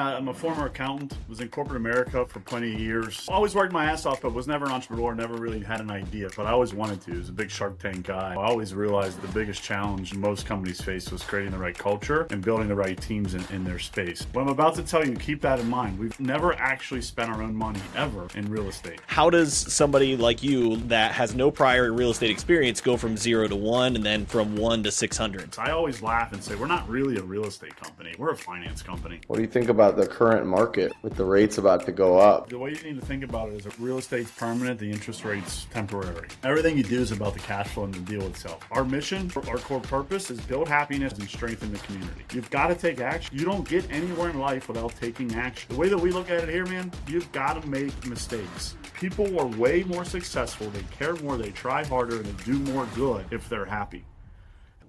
Uh, I'm a former accountant, was in corporate America for plenty of years. Always worked my ass off, but was never an entrepreneur, never really had an idea, but I always wanted to. I was a big Shark Tank guy. I always realized the biggest challenge most companies face was creating the right culture and building the right teams in, in their space. What I'm about to tell you, keep that in mind. We've never actually spent our own money ever in real estate. How does somebody like you that has no prior real estate experience go from zero to one and then from one to 600? I always laugh and say, we're not really a real estate company, we're a finance company. What do you think about the current market with the rates about to go up? The way you need to think about it is that real estate's permanent, the interest rate's temporary. Everything you do is about the cash flow and the deal itself. Our mission, our core purpose is build happiness and strengthen the community. You've got to take action. You don't get anywhere in life without taking action. The way that we look at it here, man, you've got to make mistakes. People are way more successful, they care more, they try harder, and they do more good if they're happy.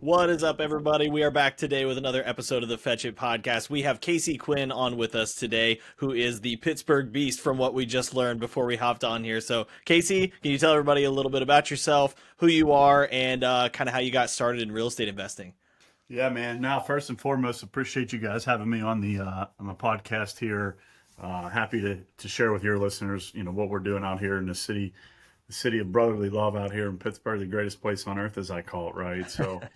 What is up, everybody? We are back today with another episode of the Fetchit podcast. We have Casey Quinn on with us today, who is the Pittsburgh Beast from what we just learned before we hopped on here. So, Casey, can you tell everybody a little bit about yourself, who you are, and uh, kind of how you got started in real estate investing? Yeah, man. Now, first and foremost, appreciate you guys having me on the uh, on the podcast here. Uh, happy to to share with your listeners, you know, what we're doing out here in the city, the city of brotherly love out here in Pittsburgh, the greatest place on earth, as I call it. Right. So.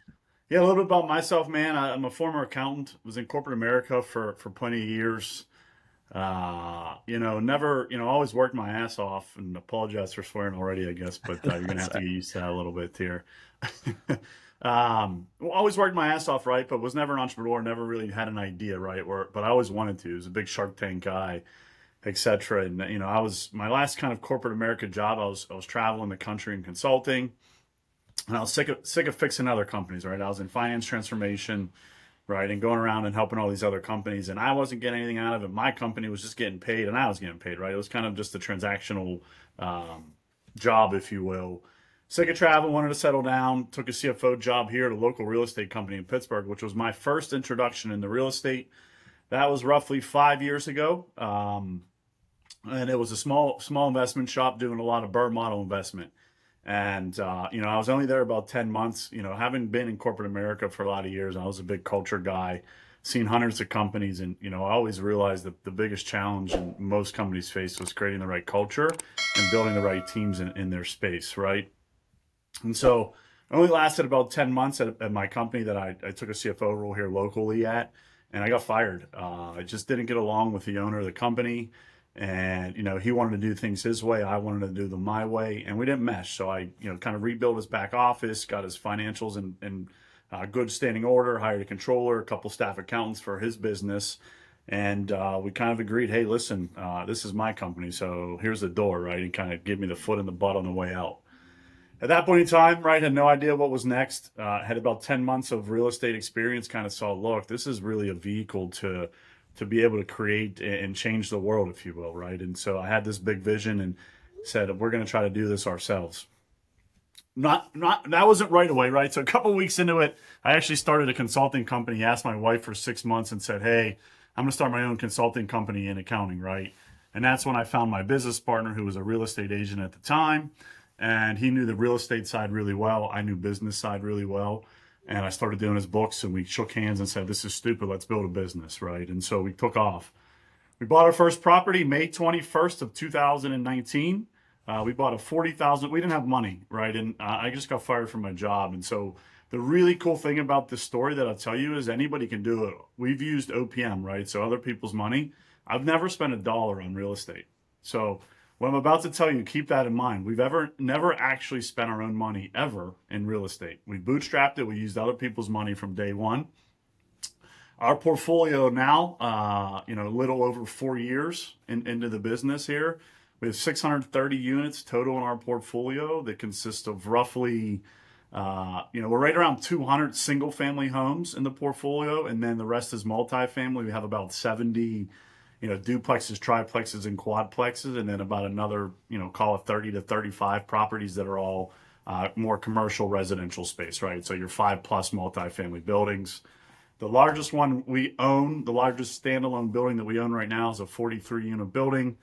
Yeah, a little bit about myself, man. I, am a former accountant. Was in corporate America for for plenty of years. Uh, you know, never, you know, always worked my ass off. And apologize for swearing already, I guess, but uh, you're gonna have to get used to that a little bit here. um, always worked my ass off, right? But was never an entrepreneur. Never really had an idea, right? Or, but I always wanted to. Was a big Shark Tank guy, etc. And you know, I was my last kind of corporate America job. I was I was traveling the country and consulting and I was sick of sick of fixing other companies, right? I was in finance transformation, right, and going around and helping all these other companies, and I wasn't getting anything out of it. My company was just getting paid, and I was getting paid, right? It was kind of just a transactional um, job, if you will. Sick of travel, wanted to settle down. Took a CFO job here at a local real estate company in Pittsburgh, which was my first introduction into real estate. That was roughly five years ago. Um, and it was a small small investment shop doing a lot of BRRRR model investment. And, uh, you know, I was only there about 10 months. You know, having been in corporate America for a lot of years, I was a big culture guy, seen hundreds of companies. And, you know, I always realized that the biggest challenge in most companies face was creating the right culture and building the right teams in, in their space, right? And so only lasted about 10 months at, at my company that I, I, took a CFO role here locally at, and I got fired. Uh, I just didn't get along with the owner of the company and you know he wanted to do things his way i wanted to do them my way and we didn't mesh. So i you know kind of rebuilt his back office got his financials in, in uh, good standing order hired a controller a couple staff accountants for his business and uh, we kind of agreed hey listen uh, this is my company so here's the door right? And kind of give me the foot in the butt on the way out. At that point in time right had no idea what was next uh, had about 10 months of real estate experience kind of saw look this is really a vehicle to to be able to create and change the world, if you will, right? And so I had this big vision and said, we're going to try to do this ourselves. Not, not that wasn't right away, right? So a couple weeks into it, I actually started a consulting company. Asked my wife for six months and said, "Hey, I'm going to start my own consulting company in accounting, right?" And that's when I found my business partner, who was a real estate agent at the time, and he knew the real estate side really well. I knew business side really well and I started doing his books and we shook hands and said, this is stupid. Let's build a business. Right. And so we took off. We bought our first property May 21st of 2019. Uh, we bought a 40,000. We didn't have money. Right. And uh, I just got fired from my job. And so the really cool thing about this story that I'll tell you is anybody can do it. We've used OPM, right? So other people's money. I've never spent a dollar on real estate. So what I'm about to tell you, keep that in mind. We've ever never actually spent our own money ever in real estate. We bootstrapped it. We used other people's money from day one. Our portfolio now, uh, you know, a little over four years in, into the business here. We have 630 units total in our portfolio that consist of roughly, uh, you know, we're right around 200 single family homes in the portfolio, and then the rest is multifamily. We have about 70 you know, duplexes, triplexes, and quadplexes, and then about another, you know, call it 30 to 35 properties that are all uh, more commercial residential space, right? So your five plus multifamily buildings. The largest one we own, the largest standalone building that we own right now is a 43 unit building.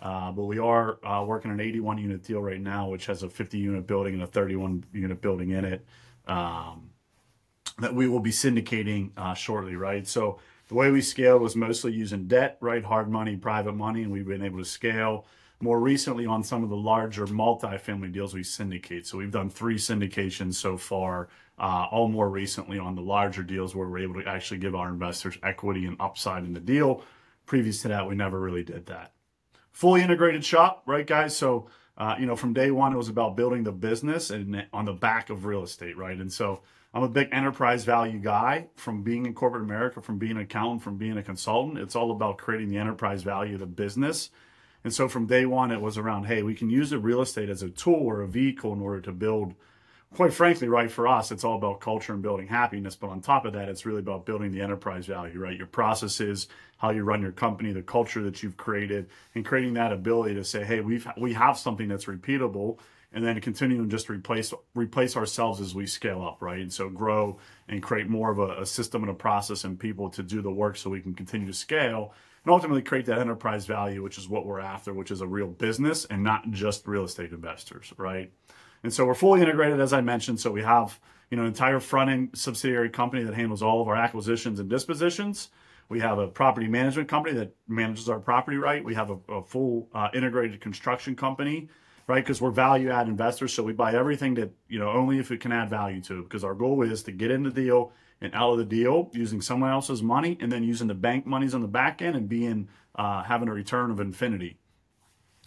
Uh, but we are uh, working an 81 unit deal right now, which has a 50 unit building and a 31 unit building in it um, that we will be syndicating uh, shortly, right? So the way we scaled was mostly using debt, right? Hard money, private money, and we've been able to scale more recently on some of the larger multi-family deals we syndicate. So we've done three syndications so far, uh, all more recently on the larger deals where we're able to actually give our investors equity and upside in the deal. Previous to that, we never really did that. Fully integrated shop, right, guys? So, uh, you know, from day one, it was about building the business and on the back of real estate, right? And so I'm a big enterprise value guy from being in corporate America, from being an accountant, from being a consultant. It's all about creating the enterprise value of the business and so from day one, it was around, hey, we can use the real estate as a tool or a vehicle in order to build. Quite frankly, right for us, it's all about culture and building happiness. But on top of that, it's really about building the enterprise value, right? Your processes, how you run your company, the culture that you've created, and creating that ability to say, hey, we've we have something that's repeatable, and then continue and just replace replace ourselves as we scale up, right? And so grow and create more of a, a system and a process and people to do the work so we can continue to scale and ultimately create that enterprise value, which is what we're after, which is a real business and not just real estate investors, right? And so we're fully integrated, as I mentioned. So we have you know an entire front end subsidiary company that handles all of our acquisitions and dispositions. We have a property management company that manages our property right. We have a, a full uh, integrated construction company, right? Because we're value add investors, so we buy everything that you know only if it can add value to. Because our goal is to get in the deal and out of the deal using someone else's money and then using the bank monies on the back end and being uh, having a return of infinity.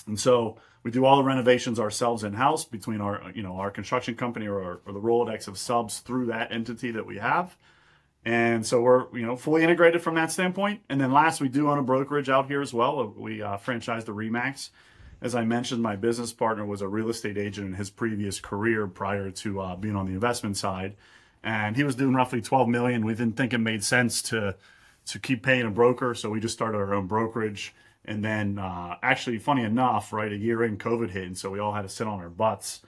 And so we do all the renovations ourselves in house between our you know our construction company or, our, or the Rolodex of subs through that entity that we have. And so we're you know fully integrated from that standpoint. And then last, we do own a brokerage out here as well. We uh, franchised the RE/MAX. As I mentioned, my business partner was a real estate agent in his previous career prior to uh, being on the investment side and he was doing roughly 12 million. We didn't think it made sense to to keep paying a broker, so we just started our own brokerage. And then, uh, actually, funny enough, right, a year in, COVID hit, and so we all had to sit on our butts.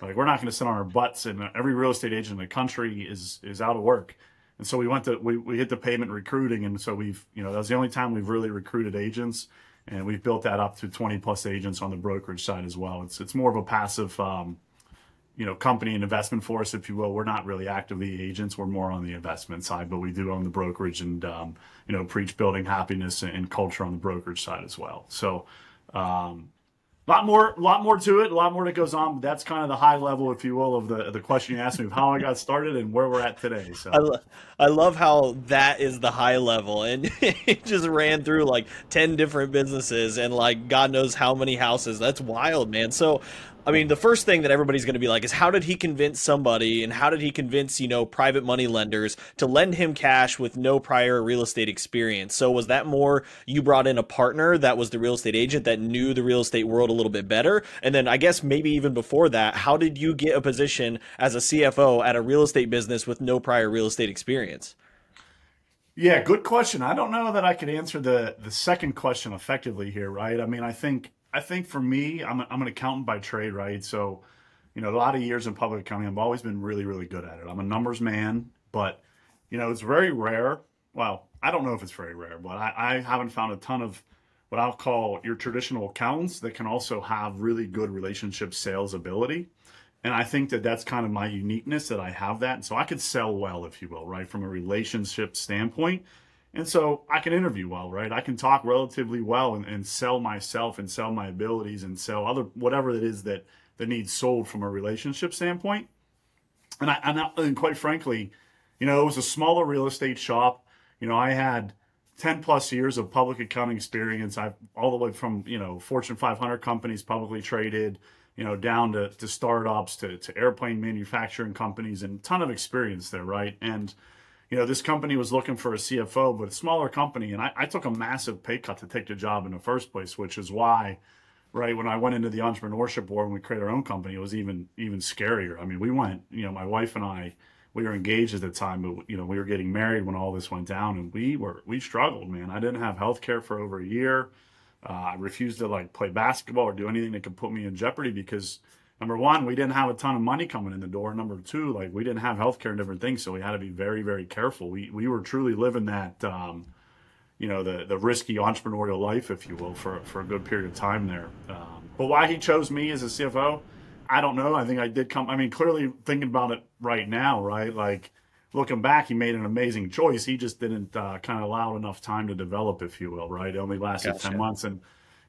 Like we're not going to sit on our butts, and every real estate agent in the country is is out of work. And so we went to we, we hit the payment recruiting, and so we've you know that was the only time we've really recruited agents, and we've built that up to 20 plus agents on the brokerage side as well. It's it's more of a passive um, you know, company and investment for us, if you will. We're not really actively agents. We're more on the investment side, but we do own the brokerage and, um, you know, preach building happiness and culture on the brokerage side as well. So, um, a lot more, lot more to it, a lot more that goes on. But that's kind of the high level, if you will, of the the question you asked me of how I got started and where we're at today. So I, lo- I love how that is the high level, and it just ran through like ten different businesses and like God knows how many houses. That's wild, man. So I mean, the first thing that everybody's going to be like is how did he convince somebody and how did he convince, you know, private money lenders to lend him cash with no prior real estate experience? So was that more you brought in a partner that was the real estate agent that knew the real estate world a little bit better? And then I guess maybe even before that, how did you get a position as a CFO at a real estate business with no prior real estate experience? Yeah, good question. I don't know that I could answer the the second question effectively here, right? I mean, I think I think for me, I'm, a, I'm an accountant by trade, right? So, you know, a lot of years in public accounting, I've always been really, really good at it. I'm a numbers man, but, you know, it's very rare. Well, I don't know if it's very rare, but I, I haven't found a ton of what I'll call your traditional accountants that can also have really good relationship sales ability. And I think that that's kind of my uniqueness that I have that. And so I could sell well, if you will, right? From a relationship standpoint. And so I can interview well, right? I can talk relatively well and, and sell myself and sell my abilities and sell other whatever it is that that needs sold from a relationship standpoint. And I and, I, and quite frankly, you know, it was a smaller real estate shop. You know, I had 10 plus years of public accounting experience. I've all the way from, you know, Fortune 500 companies publicly traded, you know, down to, to startups, to, to airplane manufacturing companies and ton of experience there, right? And you know, this company was looking for a CFO, but a smaller company. And I, I, took a massive pay cut to take the job in the first place, which is why, right, when I went into the entrepreneurship board and we created our own company, it was even even scarier. I mean, we went, you know, my wife and I, we were engaged at the time, but you know, we were getting married when all this went down, and we were we struggled, man. I didn't have health care for over a year. Uh, I refused to like play basketball or do anything that could put me in jeopardy because number one, we didn't have a ton of money coming in the door. Number two, like we didn't have healthcare and different things, so we had to be very, very careful. We we were truly living that, um, you know, the the risky entrepreneurial life, if you will, for for a good period of time there. Um, but why he chose me as a CFO, I don't know. I think I did come. I mean, clearly thinking about it right now, right? Like looking back, he made an amazing choice. He just didn't uh, kind of allow enough time to develop, if you will, right? It only lasted Gotcha. 10 months. And,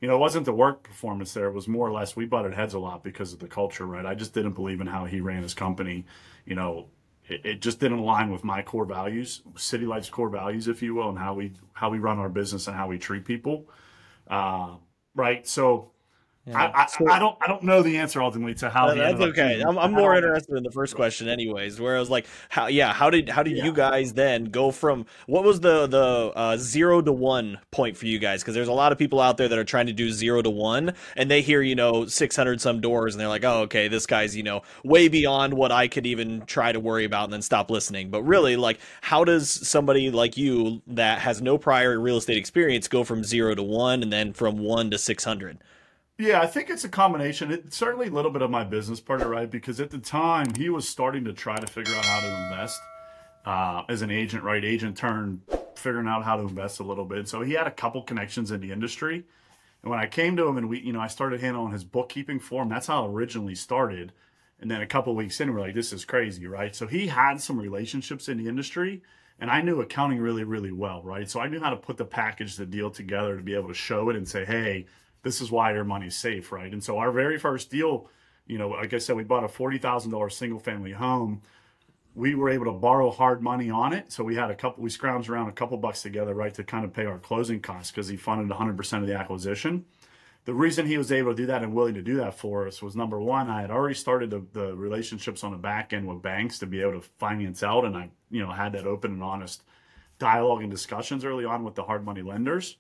you know, it wasn't the work performance there. It was more or less we butted heads a lot because of the culture, right? I just didn't believe in how he ran his company. You know, it, it just didn't align with my core values, City Life's core values, if you will, and how we how we run our business and how we treat people. Uh, right. So I, I, So- I don't I don't know the answer ultimately to how Uh, he that's okay. I'm, I'm more interested in the first question, anyways. Where I was like, how? Yeah, how did how did Yeah. you guys then go from what was the the uh, zero to one point for you guys? Because there's a lot of people out there that are trying to do zero to one, and they hear you know 600 some doors, and they're like, oh, okay, this guy's you know way beyond what I could even try to worry about, and then stop listening. But really, like, how does somebody like you that has no prior real estate experience go from zero to one, and then from one to 600? Yeah, I think it's a combination. It's certainly a little bit of my business partner, right? Because at the time he was starting to try to figure out how to invest uh, as an agent, right? Agent turned figuring out how to invest a little bit. So he had a couple connections in the industry. And when I came to him and we, you know, I started handling his bookkeeping for him. That's how it originally started. And then a couple weeks in, we're like, this is crazy, right? So he had some relationships in the industry, and I knew accounting really, really well, right? So I knew how to put the package, the deal together to be able to show it and say, hey, this is why your money's safe, right? And so our very first deal, you know, like I said, we bought a forty thousand dollars single family home. We were able to borrow hard money on it, so we had a couple. We scrounged around a couple bucks together, right, to kind of pay our closing costs because he funded one hundred percent of the acquisition the reason he was able to do that and willing to do that for us was number one, I had already started the, the relationships on the back end with banks to be able to finance out, and I, you know, had that open and honest dialogue and discussions early on with the hard money lenders.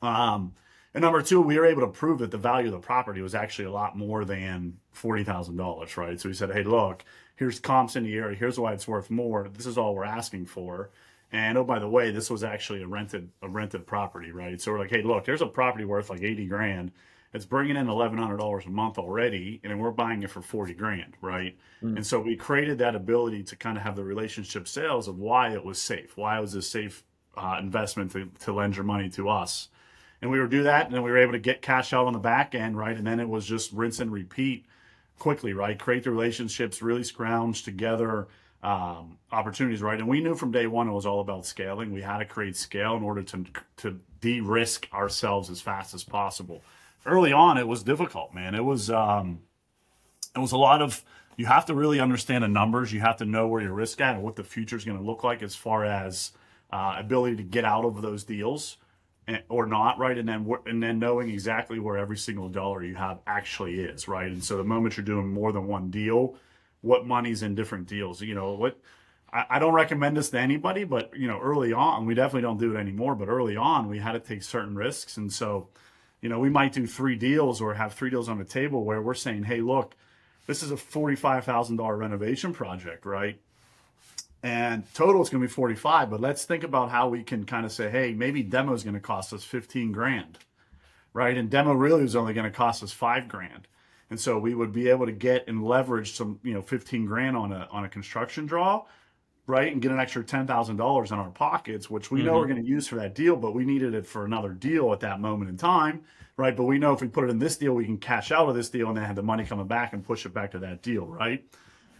Um, and number two, we were able to prove that the value of the property was actually a lot more than forty thousand dollars, right? So we said, hey, look, here's comps in the area, here's why it's worth more. This is all we're asking for. And oh, by the way, this was actually a rented a rented property, right? So we're like, hey, look, there's a property worth like eighty grand. It's bringing in eleven hundred dollars a month already, and we're buying it for forty grand, right? And so we created that ability to kind of have the relationship sales of why it was safe, why it was a safe uh, investment to, to lend your money to us. And we would do that, and then we were able to get cash out on the back end, right? And then it was just rinse and repeat quickly, right? Create the relationships, really scrounge together um, opportunities, right? And we knew from day one it was all about scaling. We had to create scale in order to to de-risk ourselves as fast as possible. Early on, it was difficult, man. It was um, it was a lot of you have to really understand the numbers. You have to know where your risk at and what the future is going to look like as far as uh, ability to get out of those deals or not, right? And then and then knowing exactly where every single dollar you have actually is, right? And so the moment you're doing more than one deal, what money's in different deals, you know what. I I don't recommend this to anybody, but you know, early on, we definitely don't do it anymore. But early on, we had to take certain risks, and so, you know, we might do three deals or have three deals on the table where we're saying, "Hey, look, this is a forty-five thousand dollar renovation project, right? And total is going to be forty-five. But let's think about how we can kind of say, hey, maybe demo is going to cost us fifteen grand, right? And demo really is only going to cost us five grand. And so we would be able to get and leverage some, you know, fifteen grand on a on a construction draw, right? And get an extra ten thousand dollars in our pockets, which we know we're mm-hmm. going to use for that deal, but we needed it for another deal at that moment in time, right? But we know if we put it in this deal, we can cash out of this deal and then have the money coming back and push it back to that deal, right?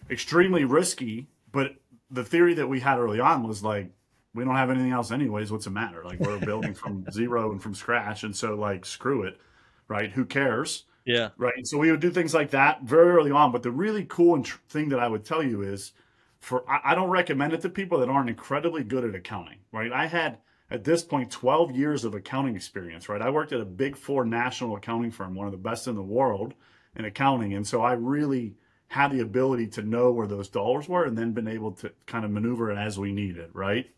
Extremely risky, but the theory that we had early on was like, we don't have anything else anyways. What's the matter? Like we're building from zero and from scratch, and so like screw it, right? Who cares? Yeah. right? So we would do things like that very early on. But the really cool tr- thing that I would tell you is, for I, I don't recommend it to people that aren't incredibly good at accounting, right? I had at this point 12 years of accounting experience, right? I worked at a big four national accounting firm, one of the best in the world in accounting, and so I really had the ability to know where those dollars were and then been able to kind of maneuver it as we needed, right?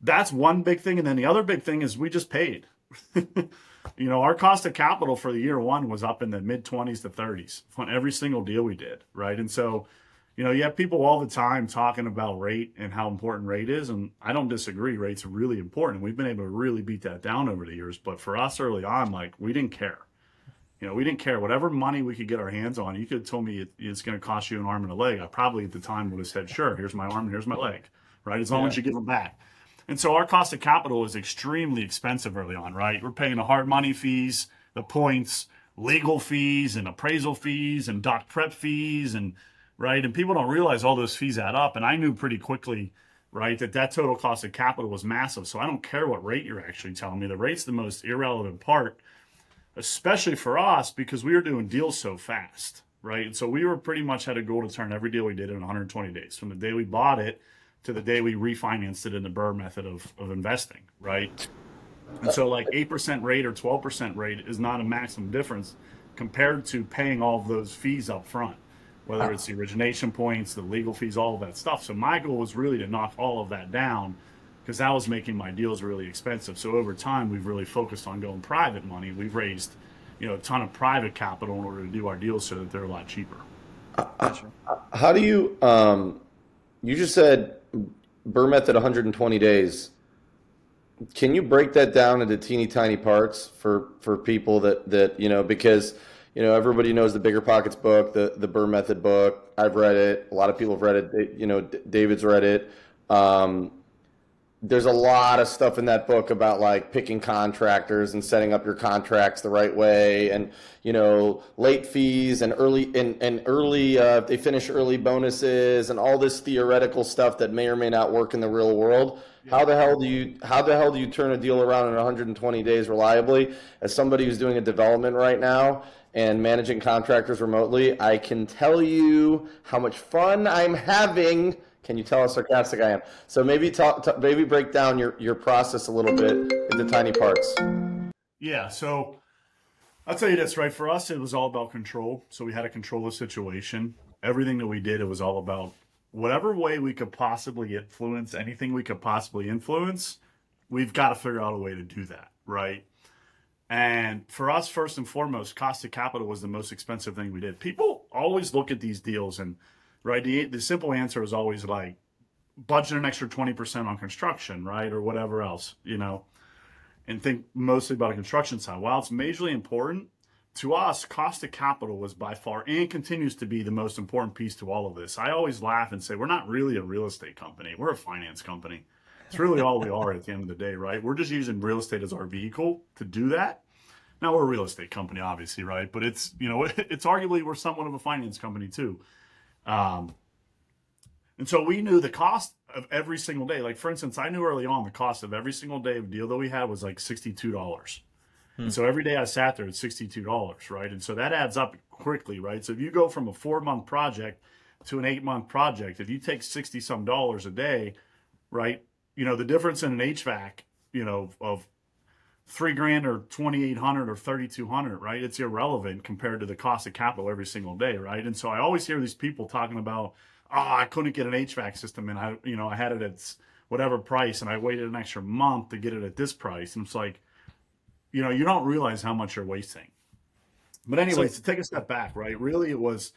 That's one big thing. And then the other big thing is we just paid. you know, our cost of capital for the year one was up in the mid 20s to 30s on every single deal we did, right? And so, you know, you have people all the time talking about rate and how important rate is. And I don't disagree. Rate's really important. We've been able to really beat that down over the years. But for us early on, like, we didn't care. You know, we didn't care. Whatever money we could get our hands on, you could have told me it, it's going to cost you an arm and a leg. I probably at the time would have said, sure, here's my arm and here's my leg, right? As long as you give them back. And so our cost of capital is extremely expensive early on, right? We're paying the hard money fees, the points, legal fees, and appraisal fees, and doc prep fees, and right? And people don't realize all those fees add up. And I knew pretty quickly, right, that that total cost of capital was massive. So I don't care what rate you're actually telling me. The rate's the most irrelevant part, especially for us because we were doing deals so fast, right? And so we were pretty much had a goal to turn every deal we did in 120 days from the day we bought it to the day we refinanced it in the BRRRR method of, of investing, right? And so like 8% rate or 12% rate is not a maximum difference compared to paying all of those fees up front, whether it's the origination points, the legal fees, all of that stuff. So my goal was really to knock all of that down because that was making my deals really expensive. So over time, we've really focused on going private money. We've raised, you know, a ton of private capital in order to do our deals so that they're a lot cheaper. How do you, um, you just said BRRRR method 120 days. Can you break that down into teeny tiny parts for for people that that you know because you know everybody knows the BiggerPockets book, the the BRRRR method book. I've read it. A lot of people have read it. You know, David's read it. Um, there's a lot of stuff in that book about like picking contractors and setting up your contracts the right way and you know late fees and early and, and early uh, they finish early bonuses and all this theoretical stuff that may or may not work in the real world. How the hell do you how the hell do you turn a deal around in 120 days reliably? As somebody who's doing a development right now and managing contractors remotely i can tell you how much fun i'm having can you tell how sarcastic I am? So maybe talk, t- maybe break down your, your process a little bit into tiny parts. Yeah. So I'll tell you this, right? For us, it was all about control. So we had to control the situation. Everything that we did, it was all about whatever way we could possibly influence anything we could possibly influence. We've got to figure out a way to do that, right? And for us, first and foremost, cost of capital was the most expensive thing we did. People always look at these deals and right? The, the simple answer is always like budget an extra 20% on construction, right? Or whatever else, you know, and think mostly about a construction side. While it's majorly important, to us, cost of capital was by far and continues to be the most important piece to all of this. I always laugh and say, we're not really a real estate company, we're a finance company. It's really all we are at the end of the day, right? We're just using real estate as our vehicle to do that. Now we're a real estate company, obviously, right? But it's you know it's arguably we're somewhat of a finance company too. Um, and so we knew the cost of every single day. Like for instance, I knew early on the cost of every single day of deal that we had was like sixty-two dollars. Hmm. And so every day I sat there, it's sixty-two dollars, right? And so that adds up quickly, right? So if you go from a four-month project to an eight-month project, if you take sixty some dollars a day, right? You know the difference in an HVAC, you know, of three grand or 2800 or 3200 right? It's irrelevant compared to the cost of capital every single day right? And so i always hear these people talking about oh i couldn't get an hvac system and i you know i had it at whatever price and i waited an extra month to get it at this price. And it's like you know you don't realize how much you're wasting. But anyways so, to take a step back right really it was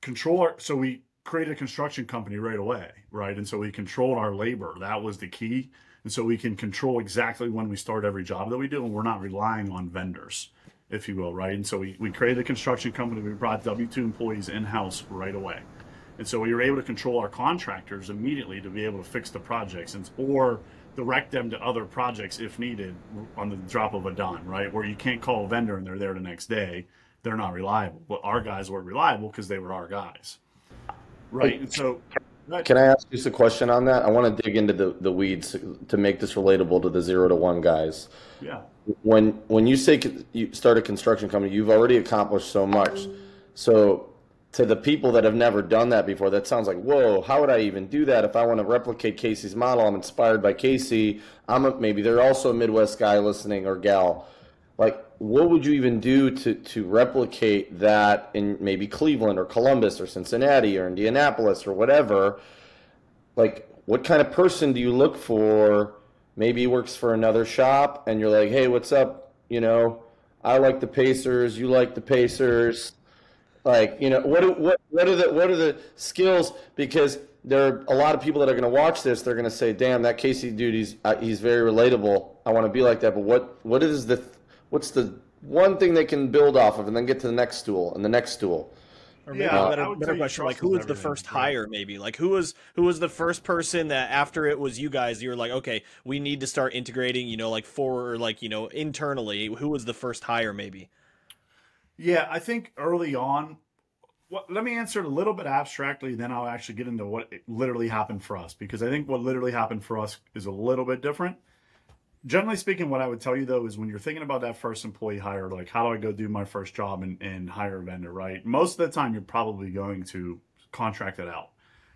control our, so we created a construction company right away right? And so we controlled our labor. That was the key and so we can control exactly when we start every job that we do, and we're not relying on vendors, if you will, right? And so we, we created a construction company. We brought W 2 employees in house right away. And so we were able to control our contractors immediately to be able to fix the projects and, or direct them to other projects if needed on the drop of a dime, right? Where you can't call a vendor and they're there the next day. They're not reliable. But our guys were reliable because they were our guys. Right. And so can I ask just a question on that? I want to dig into the, the weeds to make this relatable to the zero to one guys. Yeah. When when you say you start a construction company, you've already accomplished so much. So to the people that have never done that before, that sounds like whoa. How would I even do that? If I want to replicate Casey's model, I'm inspired by Casey. I'm a, maybe they're also a Midwest guy listening or gal. Like what would you even do to, to replicate that in maybe Cleveland or Columbus or Cincinnati or Indianapolis or whatever? Like, what kind of person do you look for? Maybe works for another shop and you're like, hey, what's up? You know, I like the Pacers, you like the Pacers. Like, you know, what, what, what, are, the, what are the skills? Because there are a lot of people that are going to watch this. They're going to say, "Damn, that Casey dude, he's uh, he's very relatable. I want to be like that." But what what is the what's the one thing they can build off of and then get to the next stool and the next stool? Or maybe yeah, a better, better question like who was the first hire maybe? Like who was who was the first person that after it was you guys you were like okay we need to start integrating you know like for like you know internally who was the first hire maybe? Yeah i think early on well, let me answer it a little bit abstractly, then I'll actually get into what literally happened for us because I think what literally happened for us is a little bit different. Generally speaking, what I would tell you though is when you're thinking about that first employee hire, like how do I go do my first job and, and hire a vendor, right? Most of the time, you're probably going to contract it out.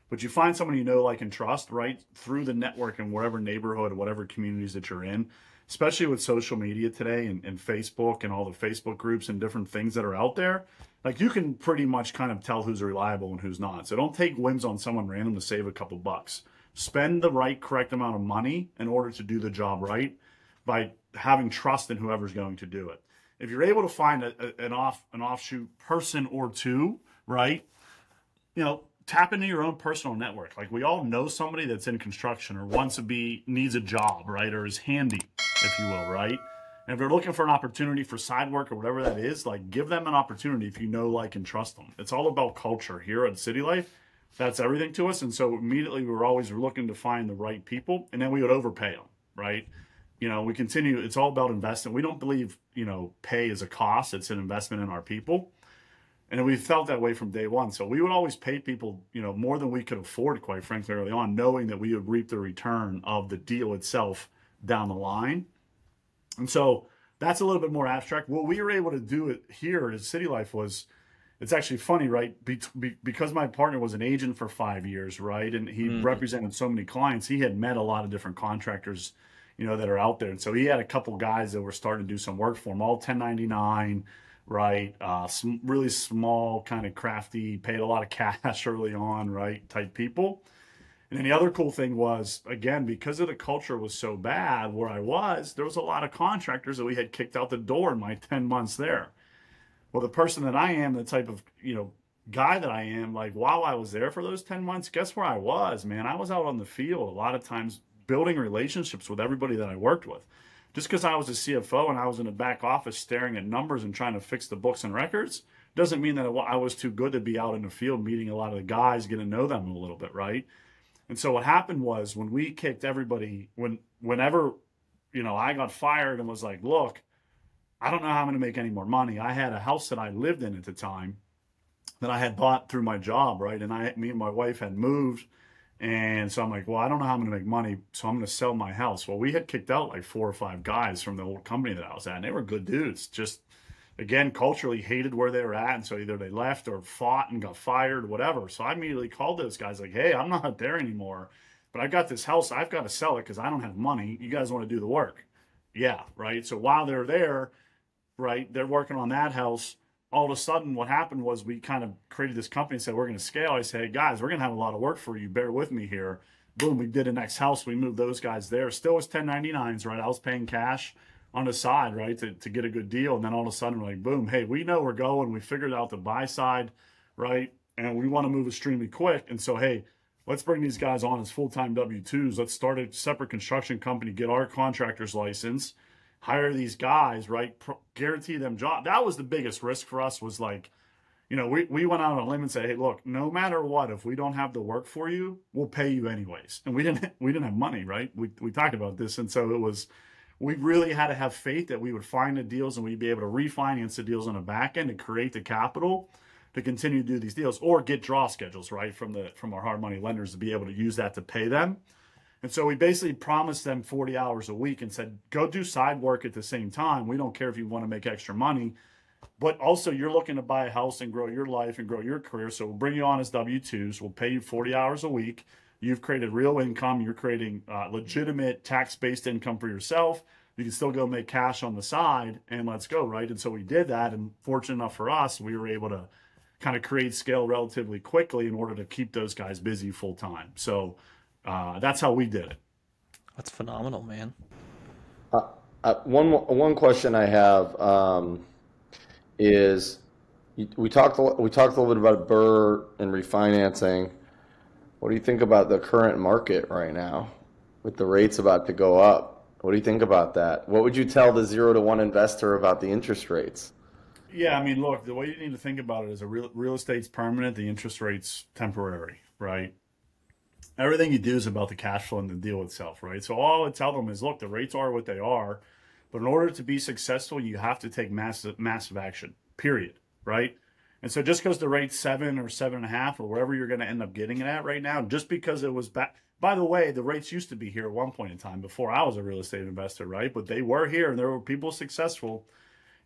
But you find someone you know, like, and trust, right, through the network in whatever neighborhood, whatever communities that you're in, especially with social media today and, and Facebook and all the Facebook groups and different things that are out there. Like, you can pretty much kind of tell who's reliable and who's not. So don't take whims on someone random to save a couple bucks spend the right correct amount of money in order to do the job right by having trust in whoever's going to do it. If you're able to find a, a, an off an offshoot person or two, right? You know, tap into your own personal network. Like we all know somebody that's in construction or wants to be needs a job, right? Or is handy, if you will, right? And if they're looking for an opportunity for side work or whatever that is, like give them an opportunity if you know, like, and trust them. It's all about culture here at City Life that's everything to us. And so immediately we were always looking to find the right people, and then we would overpay them, right? You know, we continue. It's all about investing. We don't believe you know pay is a cost; it's an investment in our people, and we felt that way from day one. So we would always pay people, you know, more than we could afford, quite frankly, early on, knowing that we would reap the return of the deal itself down the line. And so that's a little bit more abstract. What we were able to do here at City Life was it's actually funny, right? Be, be, because my partner was an agent for five years, right, and he mm. represented so many clients, he had met a lot of different contractors, you know, that are out there, and so he had a couple guys that were starting to do some work for him, all 1099, right? Uh, some really small, kind of crafty, paid a lot of cash early on, right? Type people. And then the other cool thing was, again, because of the culture was so bad where I was, there was a lot of contractors that we had kicked out the door in my 10 months there well, the person that I am, the type of, you know, guy that I am, like while I was there for those 10 months, guess where I was, man? I was out on the field a lot of times building relationships with everybody that I worked with. Just because I was a CFO and I was in the back office staring at numbers and trying to fix the books and records doesn't mean that I was too good to be out in the field meeting a lot of the guys, getting to know them a little bit, right? And so what happened was when we kicked everybody, when whenever, you know, I got fired and was like, look, I don't know how I'm going to make any more money. I had a house that I lived in at the time that I had bought through my job, right? And I, me and my wife had moved. And so I'm like, well, I don't know how I'm going to make money. So I'm going to sell my house. Well, we had kicked out like four or five guys from the old company that I was at. And they were good dudes. Just, again, culturally hated where they were at. And so either they left or fought and got fired, whatever. So I immediately called those guys like, hey, I'm not there anymore. But I've got this house. I've got to sell it because I don't have money. You guys want to do the work. Yeah, right. So while they're there, right? They're working on that house. All of a sudden, what happened was we kind of created this company and said, we're going to scale. I said, hey, guys, we're going to have a lot of work for you. Bear with me here. Boom, we did the next house. We moved those guys there. Still was 1099s, right? I was paying cash on the side, right, to, to get a good deal. And then all of a sudden, we're like, boom, hey, we know we're going. We figured out the buy side, right? And we want to move extremely quick. And so, hey, let's bring these guys on as full time W 2s. Let's start a separate construction company, get our contractor's license hire these guys, right? Pro- guarantee them job. That was the biggest risk for us. Was like, you know, we, we went out on a limb and said, hey, look, no matter what, if we don't have the work for you, we'll pay you anyways. And we didn't we didn't have money, right? We we talked about this, and so it was. We really had to have faith that we would find the deals and we'd be able to refinance the deals on the back end and create the capital to continue to do these deals or get draw schedules right from the from our hard money lenders to be able to use that to pay them and so we basically promised them 40 hours a week and said, go do side work at the same time. We don't care if you want to make extra money, but also you're looking to buy a house and grow your life and grow your career. So we'll bring you on as W 2s. We'll pay you 40 hours a week. You've created real income. You're creating uh, legitimate tax based income for yourself. You can still go make cash on the side and let's go, right? And so we did that. And fortunate enough for us, we were able to kind of create scale relatively quickly in order to keep those guys busy full time. So, uh, that's how we did it. That's phenomenal, man. Uh, uh, one one question I have um, is we talked we talked a little bit about BRRRR and refinancing. What do you think about the current market right now, with the rates about to go up? What do you think about that? What would you tell the zero to one investor about the interest rates? Yeah, I mean, look, the way you need to think about it is a real real estate's permanent, the interest rate's temporary, right? Everything you do is about the cash flow and the deal itself, right? So all I tell them is, look, the rates are what they are, but in order to be successful, you have to take massive, massive action. Period. Right? And so just because the rate's seven or seven and a half or wherever you're going to end up getting it at right now, just because it was back. By the way, the rates used to be here at one point in time before I was a real estate investor, right? But they were here and there were people successful.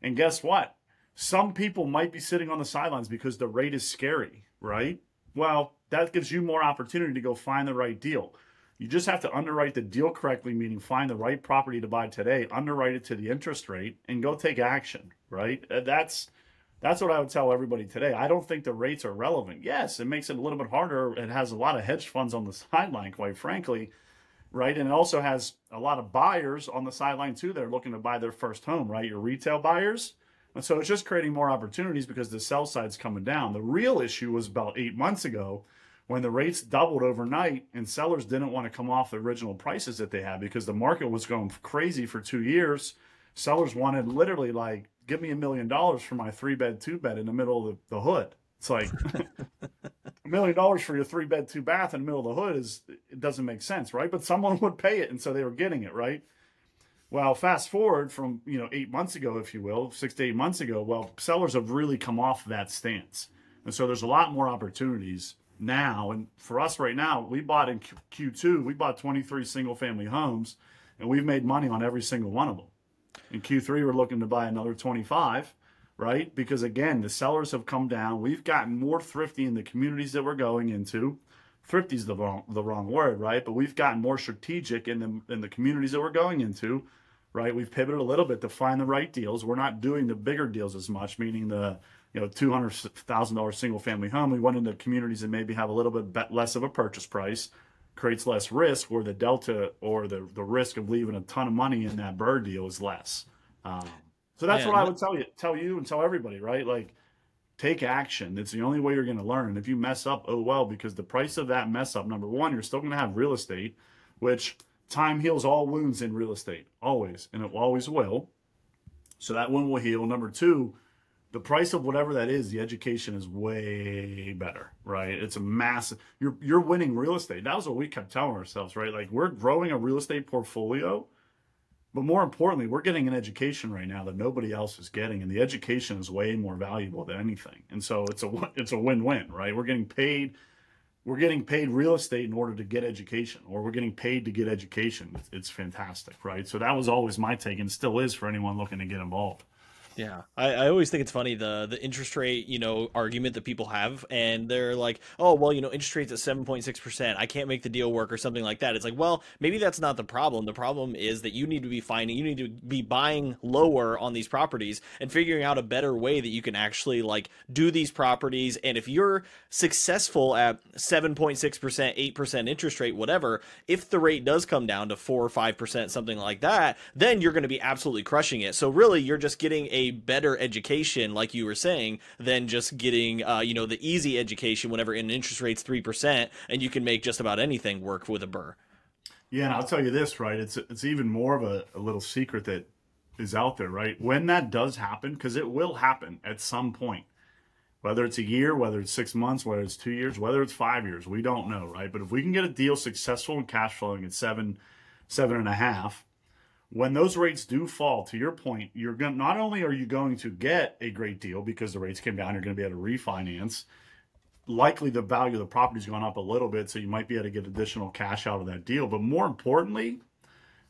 And guess what? Some people might be sitting on the sidelines because the rate is scary, right? Well, that gives you more opportunity to go find the right deal. You just have to underwrite the deal correctly, meaning find the right property to buy today, underwrite it to the interest rate, and go take action, right? Uh, that's that's what I would tell everybody today. I don't think the rates are relevant. Yes, it makes it a little bit harder. It has a lot of hedge funds on the sideline, quite frankly, right? And it also has a lot of buyers on the sideline too that are looking to buy their first home, right? Your retail buyers. And so it's just creating more opportunities because the sell side's coming down. The real issue was about eight months ago when the rates doubled overnight and sellers didn't want to come off the original prices that they had because the market was going crazy for two years. Sellers wanted literally like give me a million dollars for my three bed, two bed in the middle of the, the hood. It's like a million dollars for your three bed, two bath in the middle of the hood is it doesn't make sense, right? But someone would pay it, and so they were getting it, right? Well, fast forward from you know eight months ago, if you will, six to eight months ago. Well, sellers have really come off that stance, and so there's a lot more opportunities now. And for us right now, we bought in Q2, we bought 23 single family homes, and we've made money on every single one of them. In Q3, we're looking to buy another 25, right? Because again, the sellers have come down. We've gotten more thrifty in the communities that we're going into. Thrifty is the wrong, the wrong word, right? But we've gotten more strategic in the, in the communities that we're going into, right? We've pivoted a little bit to find the right deals. We're not doing the bigger deals as much, meaning the you know two hundred thousand dollars single family home. We went into communities that maybe have a little bit less of a purchase price, creates less risk, where the delta or the, the risk of leaving a ton of money in that BRRRR deal is less. Um, so that's what I would tell you, tell you, and tell everybody, right? Like, take action. It's the only way you're going to learn. And if you mess up, oh well, because the price of that mess up, number one, you're still going to have real estate, which time heals all wounds in real estate, always, and it always will. So that one will heal. Number two, the price of whatever that is, the education is way better, right? It's a massive. You're you're winning real estate. That was what we kept telling ourselves, right? Like we're growing a real estate portfolio, but more importantly, we're getting an education right now that nobody else is getting, and the education is way more valuable than anything. And so it's a it's a win win, right? We're getting paid. We're getting paid real estate in order to get education, or we're getting paid to get education. It's, it's fantastic, right? So that was always my take, and still is for anyone looking to get involved. Yeah, I, I always think it's funny the the interest rate you know argument that people have, and they're like, oh well, you know, interest rates at seven point six percent, I can't make the deal work or something like that. It's like, well, maybe that's not the problem. The problem is that you need to be finding, you need to be buying lower on these properties and figuring out a better way that you can actually like do these properties. And if you're successful at seven point six percent, eight percent interest rate, whatever, if the rate does come down to four or five percent, something like that, then you're going to be absolutely crushing it. So really, you're just getting a better education, like you were saying, than just getting, uh, you know, the easy education whenever an interest rate's 3% and you can make just about anything work with a BRRRR. Yeah, and I'll tell you this, right? It's it's even more of a, a little secret that is out there, right? When that does happen, because it will happen at some point, whether it's a year, whether it's six months, whether it's two years, whether it's five years, we don't know, right? But if we can get a deal successful and cash flowing at seven, seven and a half, when those rates do fall, to your point, you're going not only are you going to get a great deal because the rates came down, you're going to be able to refinance. Likely, the value of the property's gone up a little bit, so you might be able to get additional cash out of that deal. But more importantly,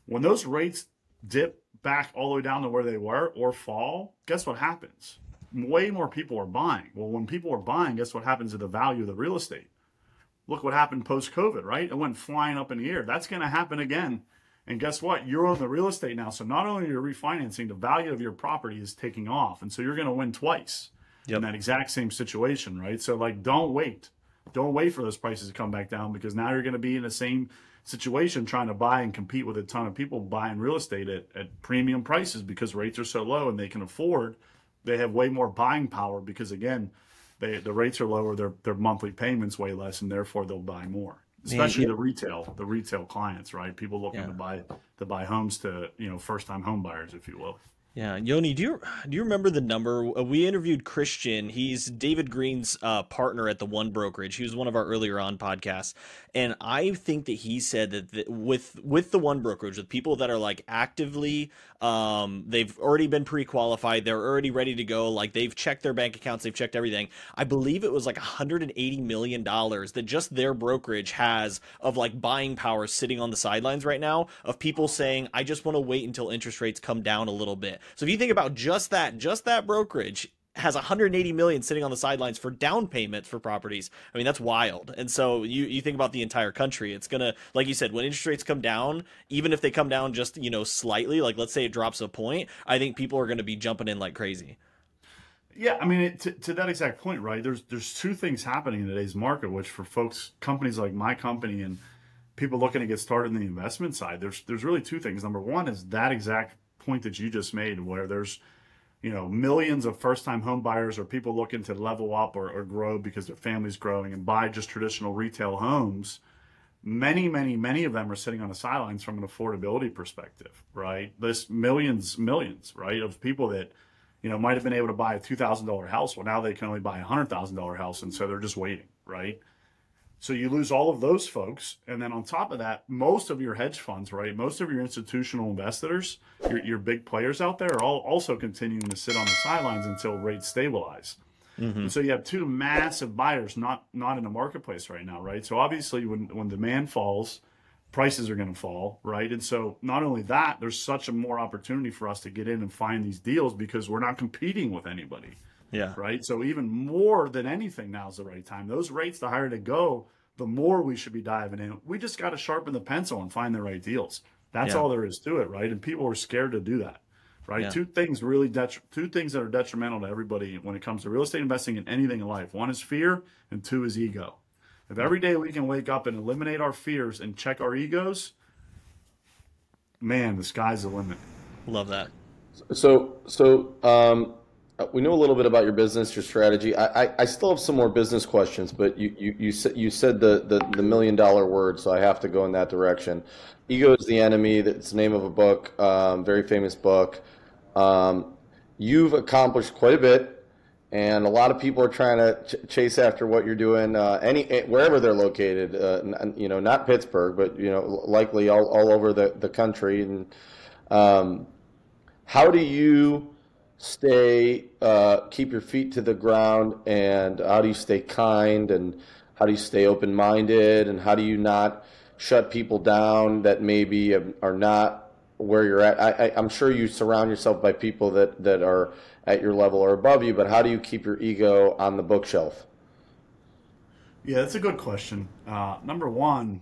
when those rates dip back all the way down to where they were or fall, guess what happens? Way more people are buying. Well, when people are buying, guess what happens to the value of the real estate? Look what happened post COVID, right? It went flying up in the air. That's going to happen again and guess what? You're on the real estate now. So not only are you refinancing, the value of your property is taking off. And so you're going to win twice yep. in that exact same situation, right? So, like, don't wait. Don't wait for those prices to come back down because now you're going to be in the same situation trying to buy and compete with a ton of people buying real estate at, at premium prices because rates are so low and they can afford. They have way more buying power because, again, they, the rates are lower, their, their monthly payments way less, and therefore they'll buy more especially the retail the retail clients right people looking yeah. to buy to buy homes to you know first time home buyers if you will Yeah, Yoni, do you do you remember the number? Uh, we interviewed Christian. He's David Greene's uh, partner at the One Brokerage. He was one of our earlier on podcasts, and I think that he said that the, with with the One Brokerage, with people that are like actively, um, they've already been pre-qualified, they're already ready to go. Like they've checked their bank accounts, they've checked everything. I believe it was like 180 million dollars that just their brokerage has of like buying power sitting on the sidelines right now of people saying, "I just want to wait until interest rates come down a little bit." So if you think about just that, just that brokerage has 180 million sitting on the sidelines for down payments for properties. I mean, that's wild. And so you you think about the entire country, it's going to like you said when interest rates come down, even if they come down just, you know, slightly, like let's say it drops a point, I think people are going to be jumping in like crazy. Yeah, I mean, it, to, to that exact point, right? There's there's two things happening in today's market, which for folks, companies like my company and people looking to get started in the investment side, there's there's really two things. Number one is that exact point that you just made, where there's you know millions of first-time home buyers or people looking to level up or, or grow because their family's growing and buy just traditional retail homes. Many, many, many of them are sitting on the sidelines from an affordability perspective, right? This millions, millions, right, of people that you know might have been able to buy a two thousand dollar house. Well, now they can only buy a hundred thousand dollar house, and so they're just waiting, right? So you lose all of those folks. And then on top of that, most of your hedge funds, right? Most of your institutional investors, your, your big players out there are all also continuing to sit on the sidelines until rates stabilize. Mm-hmm. so you have two massive buyers not not in the marketplace right now, right? So obviously when when demand falls, prices are going to fall, right? And so not only that, there's such a more opportunity for us to get in and find these deals because we're not competing with anybody. Yeah. Right. So even more than anything, now is the right time. Those rates, the higher they go, the more we should be diving in. We just got to sharpen the pencil and find the right deals. That's yeah. all there is to it, right? And people are scared to do that, right? Yeah. Two things really detri- two things that are detrimental to everybody when it comes to real estate investing and anything in life. One is fear, and two is ego. If every day we can wake up and eliminate our fears and check our egos, man, the sky's the limit. Love that. So, so um, we know a little bit about your business, your strategy. I, I, I, still have some more business questions, but you, you, you said you said the, the, the million dollar word, so I have to go in that direction. Ego is the enemy. That's the name of a book, um, very famous book. Um, you've accomplished quite a bit, and a lot of people are trying to ch- chase after what you're doing. Uh, any eh, wherever they're located, uh, you know, not Pittsburgh, but you know, likely all, all over the, the country. And um, how do you stay, uh, keep your feet to the ground, and how do you stay kind, and how do you stay open minded, and how do you not shut people down that maybe are not where you're at? I, I'm sure you surround yourself by people that, that are at your level or above you, but how do you keep your ego on the bookshelf? Yeah, that's a good question. Uh, number one,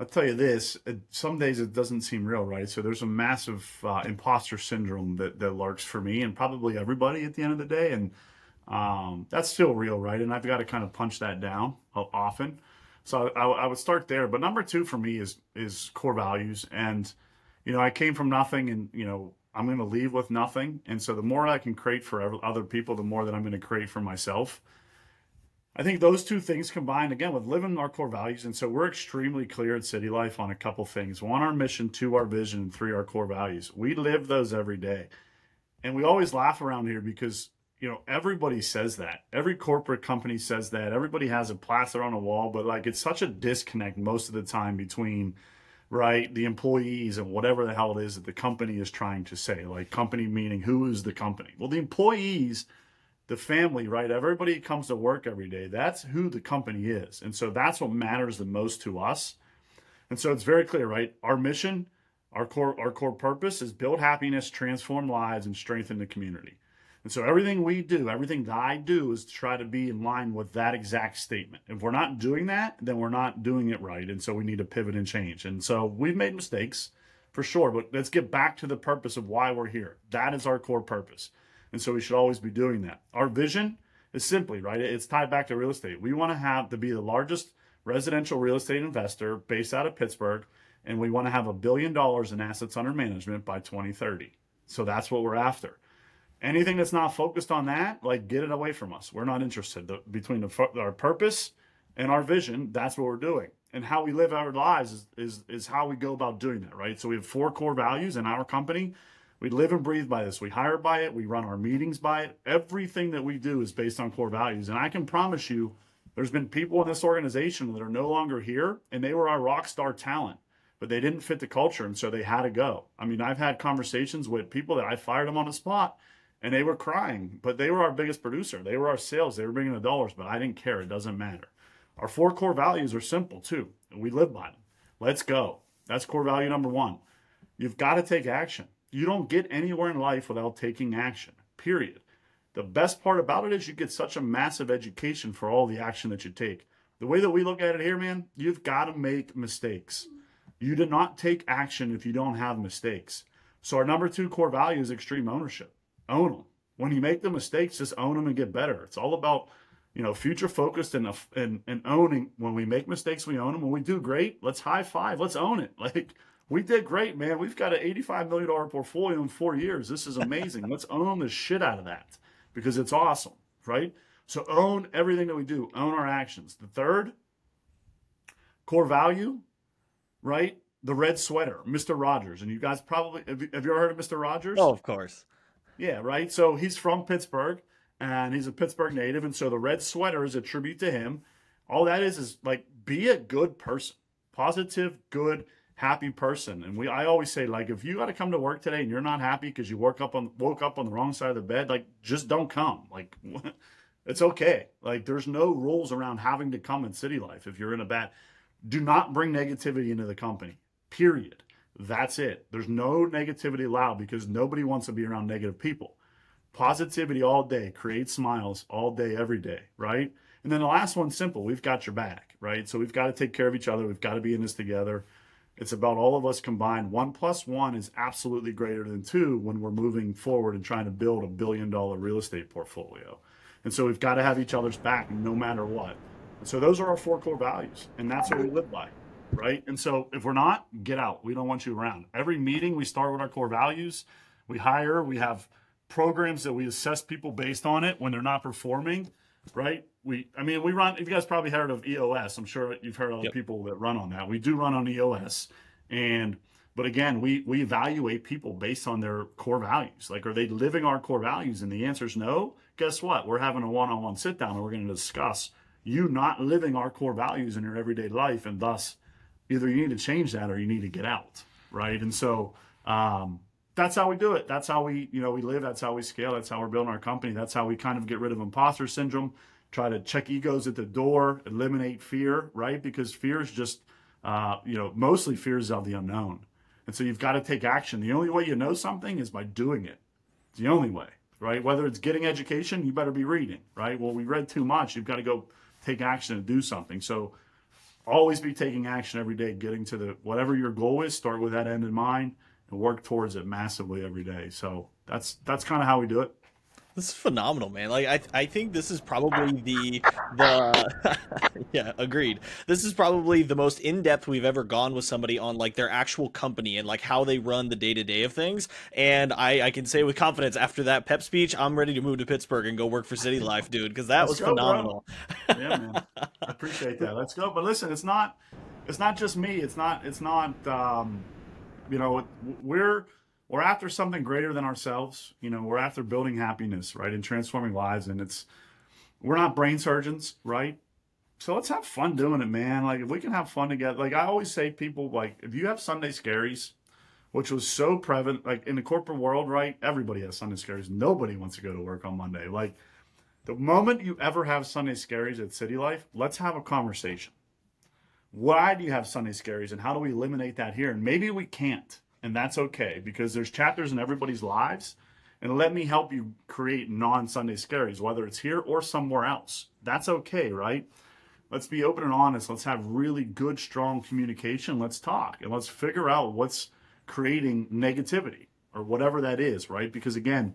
I'll tell you this: some days it doesn't seem real, right? So there's a massive uh, imposter syndrome that that lurks for me and probably everybody at the end of the day, and um, that's still real, right? And I've got to kind of punch that down often. So I, I, would start there. But number two for me is is core values, and you know I came from nothing, and you know I'm going to leave with nothing, and so the more I can create for other people, the more that I'm going to create for myself. I think those two things combined again with living our core values. And so we're extremely clear at City Life on a couple things. One, our mission, two, our vision, and three, our core values. We live those every day. And we always laugh around here because, you know, everybody says that. Every corporate company says that. Everybody has a plaster on a wall, but like it's such a disconnect most of the time between right the employees and whatever the hell it is that the company is trying to say. Like company meaning who is the company? Well, the employees the family, right? Everybody comes to work every day. That's who the company is. And so that's what matters the most to us. And so it's very clear, right? Our mission, our core, our core purpose is build happiness, transform lives, and strengthen the community. And so everything we do, everything that I do is to try to be in line with that exact statement. If we're not doing that, then we're not doing it right. And so we need to pivot and change. And so we've made mistakes for sure, but let's get back to the purpose of why we're here. That is our core purpose. And so we should always be doing that. Our vision is simply, right? It's tied back to real estate. We want to have to be the largest residential real estate investor based out of Pittsburgh, and we want to have a billion dollars in assets under management by 2030. So that's what we're after. Anything that's not focused on that, like get it away from us. We're not interested. The, between the, our purpose and our vision, that's what we're doing. And how we live our lives is, is, is how we go about doing that, right? So we have four core values in our company We live and breathe by this. We hire by it. We run our meetings by it. Everything that we do is based on core values. And I can promise you, there's been people in this organization that are no longer here, and they were our rock star talent, but they didn't fit the culture, and so they had to go. I mean, I've had conversations with people that I fired them on the spot, and they were crying, but they were our biggest producer. They were our sales. They were bringing the dollars, but I didn't care. It doesn't matter. Our four core values are simple too, and we live by them. Let's go. That's core value number one. You've got to take action. You don't get anywhere in life without taking action, period. The best part about it is you get such a massive education for all the action that you take. The way that we look at it here, man, you've got to make mistakes. You do not take action if you don't have mistakes. So our number two core value is extreme ownership. Own them. When you make the mistakes, just own them and get better. It's all about, you know, future focused and, and, and owning. When we make mistakes, we own them. When we do great, let's high five. Let's own it. Like we did great, man. We've got an $85 million portfolio in four years. This is amazing. Let's own the shit out of that because it's awesome, right? So own everything that we do, own our actions. The third, core value, right? The red sweater, Mr. Rogers. And you guys probably, have you, ever heard of Mr. Rogers? Oh, of course. Yeah, right. So he's from Pittsburgh and he's a Pittsburgh native. And so the red sweater is a tribute to him. All that is is like be a good person, positive, good, happy person. And we I always say like if you got to come to work today and you're not happy because you woke up on woke up on the wrong side of the bed, like just don't come. Like it's okay. Like there's no rules around having to come in city life if you're in a bad do not bring negativity into the company. Period. That's it. There's no negativity allowed because nobody wants to be around negative people. Positivity all day, create smiles all day, every day, right? And then the last one's simple. We've got your back, right? So we've got to take care of each other. We've got to be in this together. It's about all of us combined. One plus one is absolutely greater than two when we're moving forward and trying to build a billion dollar real estate portfolio. And so we've got to have each other's back no matter what. And so those are our four core values, and that's what we live by, right? And so if we're not, get out. We don't want you around. Every meeting, we start with our core values. We hire, we have programs that we assess people based on it when they're not performing, right? we i mean we run you guys probably heard of eos i'm sure you've heard of yep. people that run on that. We do run on eos and but again we we evaluate people based on their core values. Like are they living our core values? And the answer is no. Guess what? We're having a one-on-one sit down and we're going to discuss you not living our core values in your everyday life and thus either you need to change that or you need to get out right? And so um, that's how we do it that's how we you know we live that's how we scale that's how we're building our company that's how we kind of get rid of imposter syndrome try to check egos at the door, eliminate fear, right? Because fear is just, uh, you know, mostly fears of the unknown. And so you've got to take action. The only way you know something is by doing it. It's the only way, right? Whether it's getting education, you better be reading, right? Well, we read too much. You've got to go take action and do something. So always be taking action every day, getting to the whatever your goal is, start with that end in mind and work towards it massively every day. So that's that's kind of how we do it. This is phenomenal, man. Like I, I think this is probably the the yeah, agreed. This is probably the most in depth we've ever gone with somebody on like their actual company and like how they run the day to day of things. And I, I can say with confidence after that pep speech, I'm ready to move to Pittsburgh and go work for City Life, dude, because that Let's was go, phenomenal. yeah, man. I appreciate that. Let's go. But listen, it's not it's not just me. It's not it's not um, you know we're we're after something greater than ourselves. You know, we're after building happiness, right, and transforming lives. And it's we're not brain surgeons, right? So let's have fun doing it, man. Like if we can have fun together. Like I always say, people like if you have Sunday scaries, which was so prevalent, like in the corporate world, right? Everybody has Sunday scaries. Nobody wants to go to work on Monday. Like the moment you ever have Sunday scaries at City Life, let's have a conversation. Why do you have Sunday scaries, and how do we eliminate that here? And maybe we can't and that's okay because there's chapters in everybody's lives. And let me help you create non Sunday scaries, whether it's here or somewhere else. That's okay, right? Let's be open and honest. Let's have really good, strong communication. Let's talk and let's figure out what's creating negativity or whatever that is, right? Because again,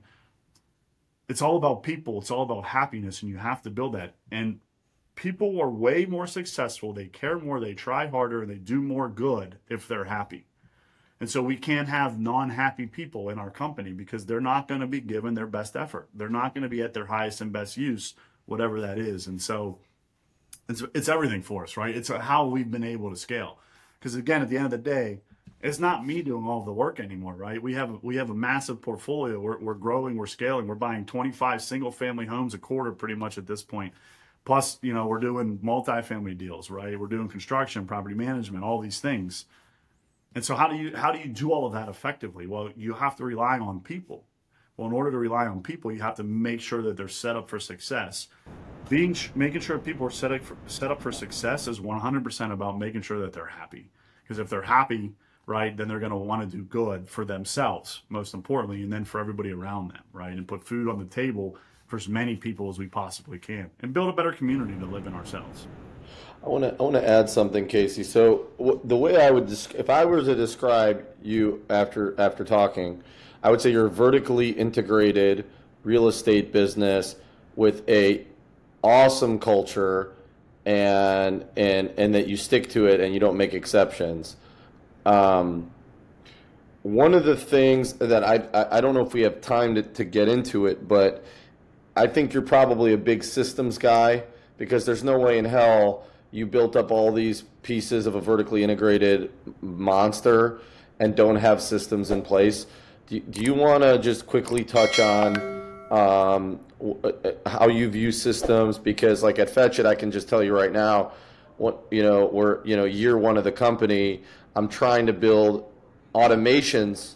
it's all about people, it's all about happiness, and you have to build that. And people are way more successful, they care more, they try harder, and they do more good if they're happy. And so we can't have non happy people in our company because they're not going to be given their best effort. They're not going to be at their highest and best use, whatever that is. And so it's, it's everything for us, right? It's how we've been able to scale. Because again, at the end of the day, it's not me doing all the work anymore, right? We have we have a massive portfolio. We're, we're growing, we're scaling, we're buying 25 single family homes a quarter pretty much at this point. Plus, you know, we're doing multifamily deals, right? We're doing construction, property management, all these things. And so how do you how do you do all of that effectively? Well, you have to rely on people. Well, in order to rely on people, you have to make sure that they're set up for success. Being making sure people are set up for, set up for success is 100% about making sure that they're happy. Because if they're happy, right, then they're going to want to do good for themselves, most importantly, and then for everybody around them, right, and put food on the table for as many people as we possibly can, and build a better community to live in ourselves. I want to I want to add something, Casey. So w- the way I would, if I were to describe you after after talking, I would say you're a vertically integrated real estate business with a awesome culture, and and and that you stick to it and you don't make exceptions. Um, one of the things that I, I, don't know if we have time to, to get into it, but I think you're probably a big systems guy because there's no way in hell you built up all these pieces of a vertically integrated monster and don't have systems in place. Do, do you want to just quickly touch on um, uh, how you view systems? Because like at Fetchit, I can just tell you right now, what you know, we're you know year one of the company. I'm trying to build automations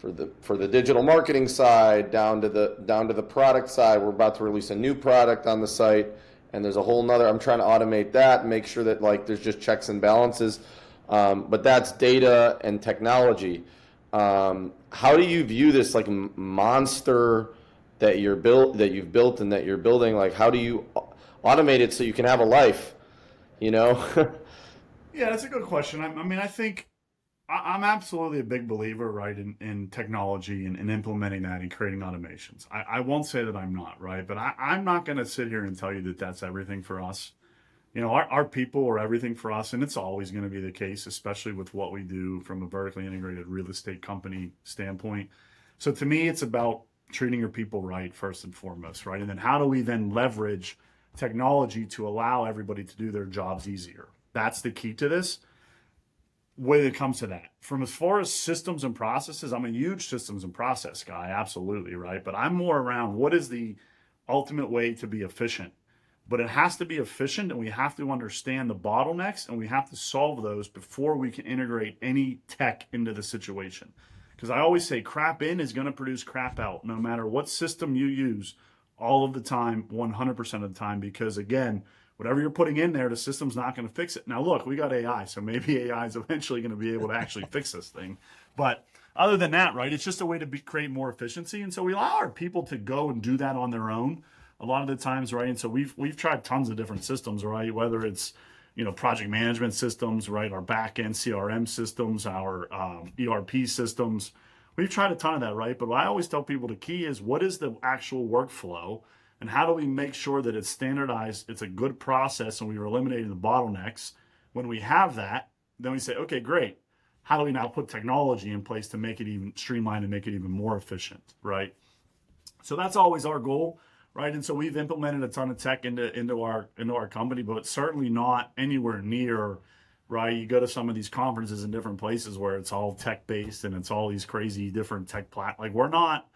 for the for the digital marketing side down to the down to the product side. We're about to release a new product on the site and there's a whole nother i'm trying to automate that make sure that like there's just checks and balances. Um, but that's data and technology. Um, how do you view this like monster that you're built that you've built and that you're building? Like how do you automate it so you can have a life you know? Yeah that's a good question. I, I mean i think I'm absolutely a big believer, right, in, in technology and, and implementing that and creating automations. I, I won't say that I'm not, right, but I, I'm not going to sit here and tell you that that's everything for us. You know, our, our people are everything for us, and it's always going to be the case, especially with what we do from a vertically integrated real estate company standpoint. So to me, it's about treating your people right first and foremost, right? And then how do we then leverage technology to allow everybody to do their jobs easier? That's the key to this when it comes to that. From as far as systems and processes, I'm a huge systems and process guy, absolutely, right? But I'm more around what is the ultimate way to be efficient. But it has to be efficient and we have to understand the bottlenecks and we have to solve those before we can integrate any tech into the situation. Because I always say crap in is going to produce crap out no matter what system you use all of the time, 100% of the time. Because again, whatever you're putting in there, the system's not going to fix it. Now, look, we got AI, so maybe AI is eventually going to be able to actually fix this thing. But other than that, right, it's just a way to be, create more efficiency. And so we allow our people to go and do that on their own a lot of the times, right? And so we've we've tried tons of different systems, right? Whether it's you know project management systems, right? Our back end CRM systems, our um, ERP systems. We've tried a ton of that, right? But I always tell people the key is what is the actual workflow and how do we make sure that it's standardized, it's a good process, and we are eliminating the bottlenecks? When we have that, then we say, okay, great. How do we now put technology in place to make it even streamlined and make it even more efficient, right? So that's always our goal, right? And so we've implemented a ton of tech into into our into our company, but certainly not anywhere near right? You go to some of these conferences in different places where it's all tech based and it's all these crazy different tech plat. Like we're not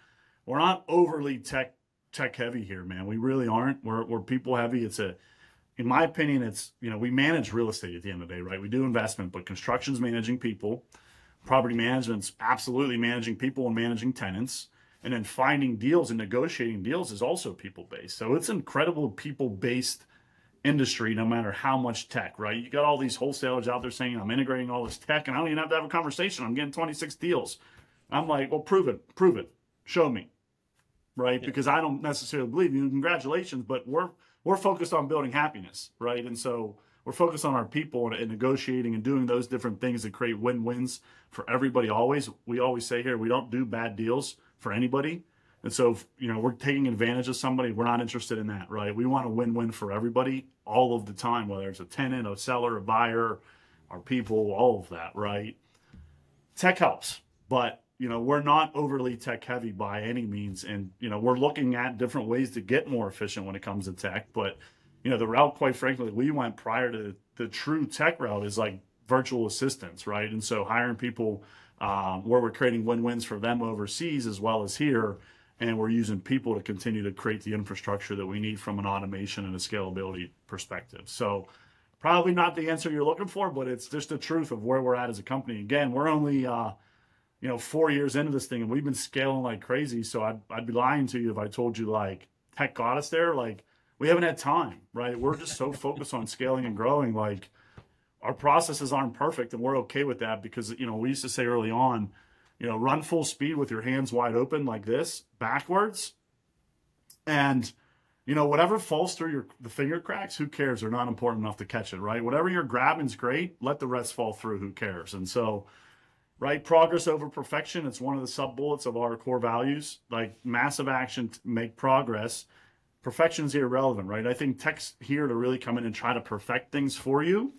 we're not overly tech tech heavy here, man. We really aren't. We're we're people heavy. It's a in my opinion, it's you know, we manage real estate at the end of the day, right? We do investment, but construction's managing people. Property management's absolutely managing people and managing tenants. And then finding deals and negotiating deals is also people based. So it's an incredible people based industry, no matter how much tech, right? You got all these wholesalers out there saying, I'm integrating all this tech and I don't even have to have a conversation. I'm getting 26 deals. I'm like, well, prove it, prove it, show me right? Yeah. Because I don't necessarily believe you. Congratulations, but we're we're focused on building happiness, right? And so we're focused on our people and, and negotiating and doing those different things that create win-wins for everybody. Always, we always say here, we don't do bad deals for anybody. And so, if, you know, we're taking advantage of somebody. We're not interested in that, right? We want a win-win for everybody all of the time, whether it's a tenant, a seller, a buyer, our people, all of that, right? Tech helps, but you know, we're not overly tech heavy by any means. And, you know, we're looking at different ways to get more efficient when it comes to tech. But, you know, the route, quite frankly, we went prior to the true tech route is like virtual assistants, right? And so hiring people uh, where we're creating win-wins for them overseas as well as here, and we're using people to continue to create the infrastructure that we need from an automation and a scalability perspective. So probably not the answer you're looking for, but it's just the truth of where we're at as a company. Again, we're only uh, you know four years into this thing, and we've been scaling like crazy. So I'd I'd be lying to you if I told you like tech got us there. Like we haven't had time, right? We're just so focused on scaling and growing. Like our processes aren't perfect, and we're okay with that because you know we used to say early on, you know, run full speed with your hands wide open like this backwards, and you know whatever falls through your the finger cracks, who cares? They're not important enough to catch it, right? Whatever you're grabbing's great. Let the rest fall through. Who cares? And so. Right, progress over perfection. It's one of the sub bullets of our core values. Like massive action to make progress, perfection's irrelevant, right? I think tech's here to really come in and try to perfect things for you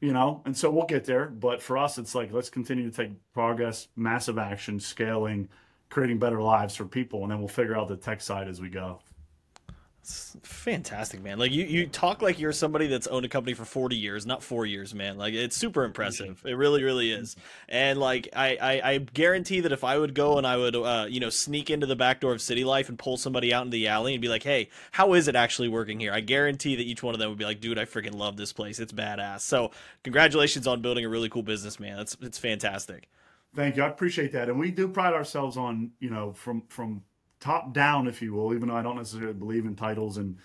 you know, and so we'll get there. But for us, it's like let's continue to take progress, massive action, scaling, creating better lives for people, and then we'll figure out the tech side as we go. It's fantastic, man. Like you, you talk like you're somebody that's owned a company for 40 years, not four years, man. Like it's super impressive. It really, really is. And like I, I, I guarantee that if I would go and I would, uh, you know, sneak into the back door of City Life and pull somebody out in the alley and be like, "Hey, how is it actually working here?" I guarantee that each one of them would be like, "Dude, I freaking love this place. It's badass." So congratulations on building a really cool business, man. It's it's fantastic. Thank you. I appreciate that, and we do pride ourselves on you know from from top down, if you will, even though I don't necessarily believe in titles and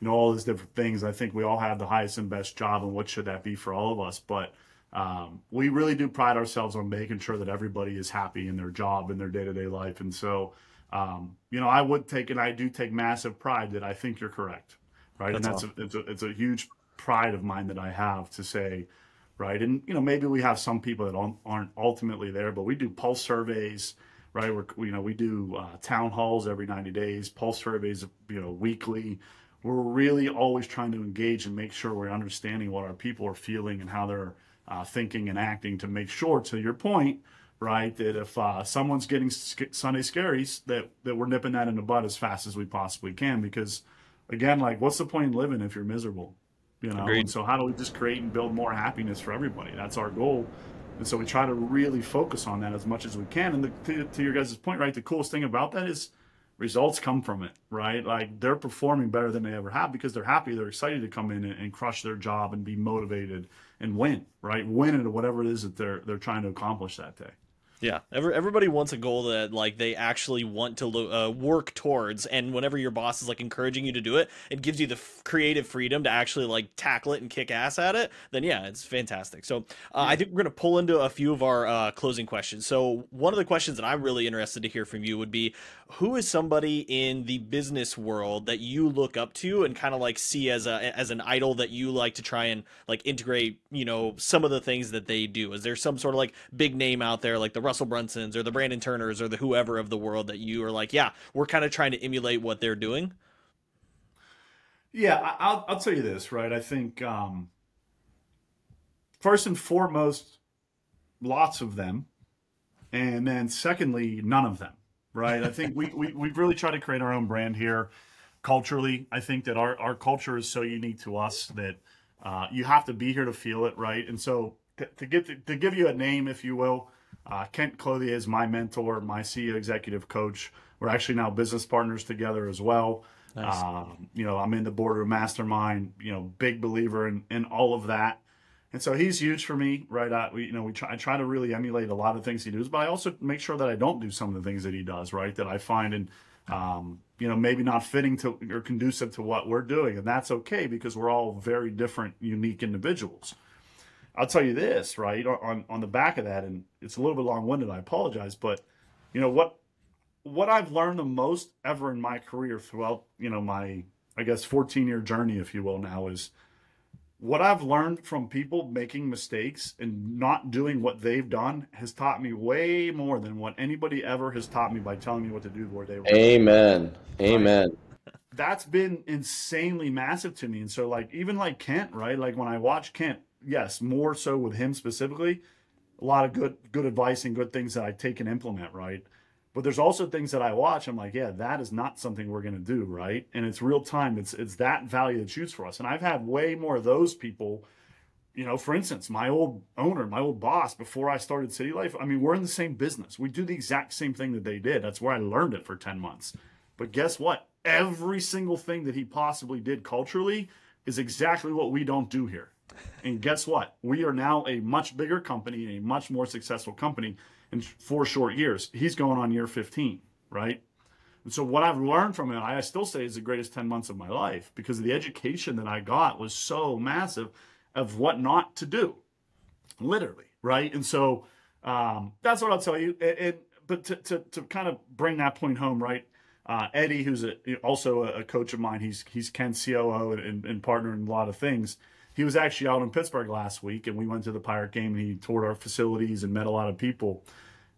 you know all these different things. I think we all have the highest and best job, and what should that be for all of us? But um, we really do pride ourselves on making sure that everybody is happy in their job and their day to day life. And so, um, you know, I would take and I do take massive pride that I think you're correct, right? That's and that's awesome. a, it's a it's a huge pride of mine that I have to say, right? And you know, maybe we have some people that aren't ultimately there, but we do pulse surveys right? We're, you know, we do uh, town halls every 90 days, pulse surveys, you know, weekly. We're really always trying to engage and make sure we're understanding what our people are feeling and how they're uh, thinking and acting to make sure, to your point, right, that if uh, someone's getting Sunday scaries, that, that we're nipping that in the bud as fast as we possibly can. Because, again, like, what's the point in living if you're miserable? You know, Agreed. and so how do we just create and build more happiness for everybody? That's our goal. And so we try to really focus on that as much as we can. And the, to, to your guys' point, right, the coolest thing about that is results come from it, right? Like they're performing better than they ever have because they're happy, they're excited to come in and, and crush their job and be motivated and win, right? Win at whatever it is that they're they're trying to accomplish that day. Yeah, Every, everybody wants a goal that like they actually want to lo- uh, work towards, and whenever your boss is like encouraging you to do it, it gives you the f- creative freedom to actually like tackle it and kick ass at it. Then yeah, it's fantastic. So uh, I think we're gonna pull into a few of our uh, closing questions. So one of the questions that I'm really interested to hear from you would be, who is somebody in the business world that you look up to and kind of like see as a as an idol that you like to try and like integrate, you know, some of the things that they do? Is there some sort of like big name out there like the Russell Brunsons or the Brandon Turners or the whoever of the world that you are like, yeah, we're kind of trying to emulate what they're doing? Yeah, I'll, I'll tell you this, right? I think um, first and foremost, lots of them. And then secondly, none of them, right? I think we, we, we've really tried to create our own brand here culturally. I think that our, our culture is so unique to us that uh, you have to be here to feel it, right? And so to, to get to, to give you a name, if you will, uh, Kent Clothier is my mentor, my CEO executive coach. We're actually now business partners together as well. Nice. Um, you know, I'm in the Boardroom Mastermind. You know, big believer in in all of that. And so he's huge for me, right? I, we, you know, we try, I try to really emulate a lot of things he does, but I also make sure that I don't do some of the things that he does, right? That I find and um, you know, maybe not fitting to or conducive to what we're doing, and that's okay because we're all very different, unique individuals. I'll tell you this, right? On on the back of that, and it's a little bit long winded. I apologize, but you know what what I've learned the most ever in my career throughout you know my I guess 14 year journey, if you will, now is what I've learned from people making mistakes and not doing what they've done has taught me way more than what anybody ever has taught me by telling me what to do where they were. Amen. Amen. That's been insanely massive to me. And so like even like Kent, right? Like when I watch Kent yes, more so with him specifically, a lot of good good advice and good things that I take and implement, right? But there's also things that I watch. I'm like, yeah, that is not something we're going to do, right? And it's real time. It's it's that value that shoots for us. And I've had way more of those people, you know, for instance, my old owner, my old boss, before I started City Life, I mean, we're in the same business. We do the exact same thing that they did. That's where I learned it for 10 months. But guess what? Every single thing that he possibly did culturally is exactly what we don't do here. And guess what? We are now a much bigger company, a much more successful company in four short years. He's going on year 15, right? And so what I've learned from it, I still say is the greatest 10 months of my life because the education that I got was so massive of what not to do, literally, right? And so um, that's what I'll tell you. And, and but to, to, to, kind of bring that point home, right? Uh, Eddie, who's a, also a, coach of mine, he's he's Kent's COO and, and partner in a lot of things. He was actually out in Pittsburgh last week, and we went to the Pirate game, and he toured our facilities and met a lot of people.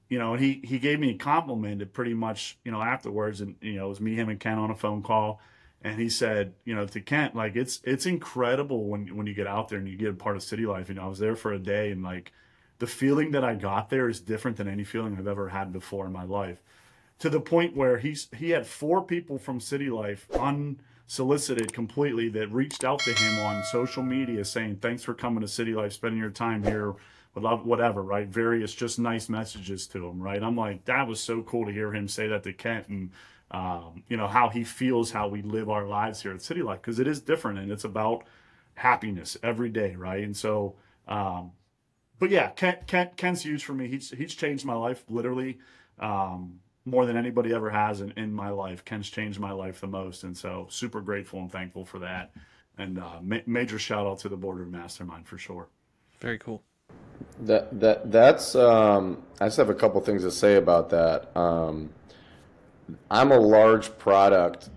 You know, and he he gave me a compliment pretty much, you know, afterwards, and you know, it was me, him, and Kent on a phone call and he said, you know, to Kent, like it's it's incredible when when you get out there and you get a part of city life. You know, I was there for a day, and like the feeling that I got there is different than any feeling I've ever had before in my life. To the point where he's he had four people from city life unsolicited completely that reached out to him on social media saying, "Thanks for coming to city life, spending your time here." whatever, right? Various just nice messages to him, right? I'm like, that was so cool to hear him say that to Kent and um, you know, how he feels how we live our lives here at City Life because it is different and it's about happiness every day, right? And so, um, but yeah, Kent, Ken, Ken's huge for me. He's he's changed my life literally um, more than anybody ever has in, in my life. Kent's changed my life the most, and so super grateful and thankful for that. And uh, ma- major shout out to the Boardroom Mastermind for sure. Very cool. That that that's um, I just have a couple things to say about that. Um, I'm a large product.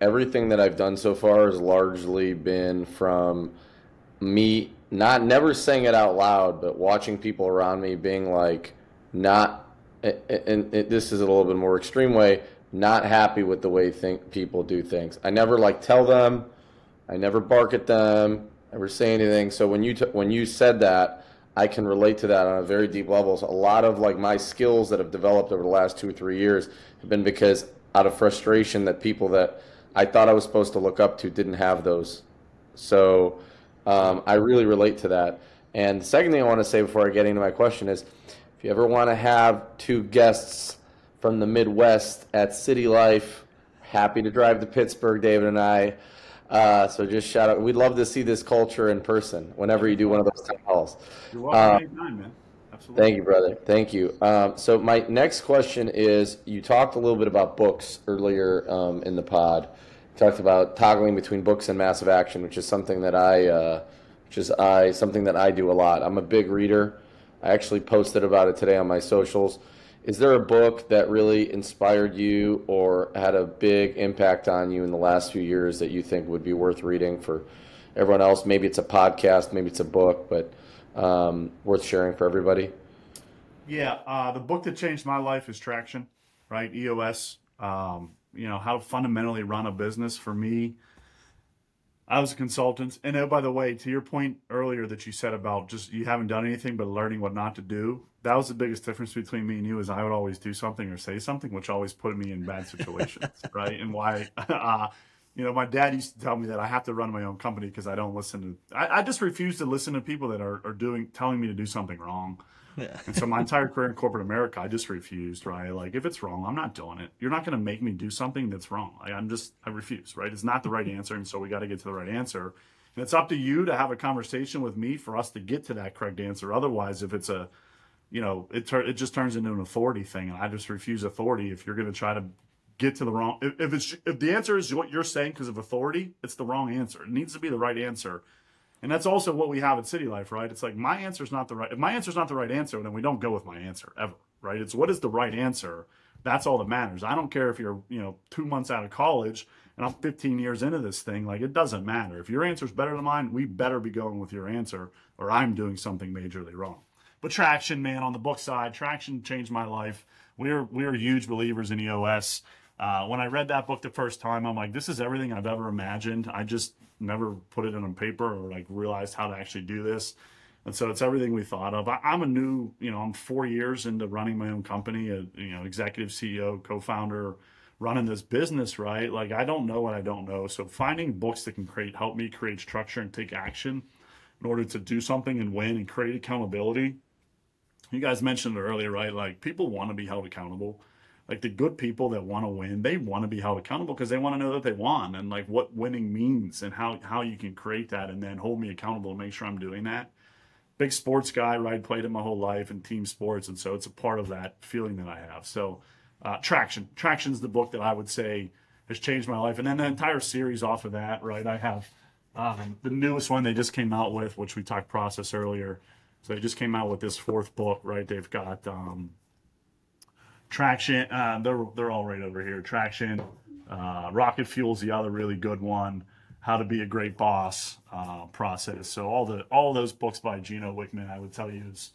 Everything that I've done so far has largely been from me not never saying it out loud, but watching people around me being like not and this is a little bit more extreme way, not happy with the way think people do things. I never like tell them, I never bark at them, never say anything. So when you when you said that, I can relate to that on a very deep level. So a lot of like my skills that have developed over the last two or three years have been because out of frustration that people that I thought I was supposed to look up to didn't have those. So um, I really relate to that. And the second thing I want to say before I get into my question is, if you ever want to have two guests from the Midwest at City Life, happy to drive to Pittsburgh, David and I. Uh, so just shout out. We'd love to see this culture in person whenever you do one of those town halls. You're welcome uh, man. Absolutely. Thank you, brother. Thank you. Um, so my next question is: You talked a little bit about books earlier um, in the pod. You talked about toggling between books and massive action, which is something that I, uh, which is I something that I do a lot. I'm a big reader. I actually posted about it today on my socials is there a book that really inspired you or had a big impact on you in the last few years that you think would be worth reading for everyone else? Maybe it's a podcast, maybe it's a book, but um, worth sharing for everybody. Yeah, uh, the book that changed my life is Traction, right? EOS. Um, you know how to fundamentally run a business for me I was a consultant. And oh, by the way, to your point earlier that you said about just you haven't done anything but learning what not to do, that was the biggest difference between me and you is I would always do something or say something, which always put me in bad situations, right? And why, uh, you know, my dad used to tell me that I have to run my own company because I don't listen to, I, I, just refuse to listen to people that are, are doing, telling me to do something wrong. Yeah. and so my entire career in corporate America, I just refused, right? Like if it's wrong, I'm not doing it. You're not going to make me do something that's wrong. Like, I'm just, I refuse, right? It's not the right answer. And so we got to get to the right answer. And it's up to you to have a conversation with me for us to get to that correct answer. Otherwise, if it's a, you know, it, tur- it just turns into an authority thing. And I just refuse authority if you're going to try to get to the wrong, if, if it's, if the answer is what you're saying because of authority, it's the wrong answer. It needs to be the right answer and that's also what we have at City Life, right? It's like my answer is not the right. If my answer is not the right answer, then we don't go with my answer ever, right? It's what is the right answer. That's all that matters. I don't care if you're, you know, two months out of college and I'm 15 years into this thing. Like it doesn't matter. If your answer is better than mine, we better be going with your answer, or I'm doing something majorly wrong. But traction, man, on the book side, traction changed my life. We're we're huge believers in EOS. Uh, when I read that book the first time, I'm like, this is everything I've ever imagined. I just never put it on paper or like realized how to actually do this. And so it's everything we thought of. I, am a new, you know, I'm four years into running my own company, a, you know, executive CEO, co-founder, running this business, right? Like I don't know what I don't know. So finding books that can create, help me create structure and take action in order to do something and win and create accountability. You guys mentioned it earlier, right? Like people want to be held accountable. Like the good people that want to win, they want to be held accountable because they want to know that they won and like what winning means and how how you can create that and then hold me accountable and make sure I'm doing that. Big sports guy, right? Played it my whole life in team sports, and so it's a part of that feeling that I have. So, uh, traction, traction's the book that I would say has changed my life, and then the entire series off of that, right? I have um, the newest one they just came out with, which we talked process earlier. So they just came out with this fourth book, right? They've got um, Traction. Uh, they're they're all right over here. Traction. Uh, Rocket Fuel's the other really good one. How to be a great boss uh, process. So all the all those books by Gino Wickman, I would tell you, is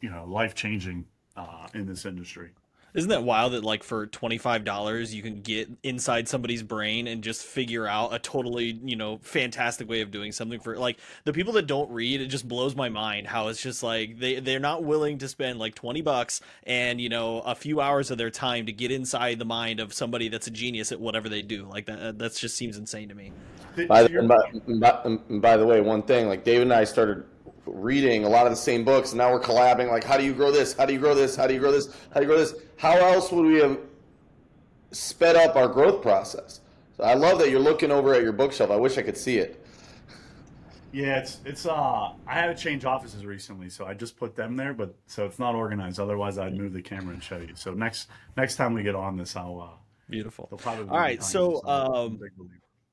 you know life changing uh, in this industry. Isn't that wild that like for twenty five dollars you can get inside somebody's brain and just figure out a totally you know fantastic way of doing something for like the people that don't read it just blows my mind how it's just like they they're not willing to spend like twenty bucks and you know a few hours of their time to get inside the mind of somebody that's a genius at whatever they do like that uh, that just seems insane to me. By the, by, by, by the way, one thing like David and I started reading a lot of the same books, and now we're collabing. Like, how do you grow this? How do you grow this? How do you grow this? How do you grow this? How else would we have sped up our growth process? So I love that you're looking over at your bookshelf. I wish I could see it. Yeah, it's it's uh I had to change offices recently, so I just put them there, but so it's not organized. Otherwise, I'd move the camera and show you. So next next time we get on this, I'll uh beautiful. All right, so um,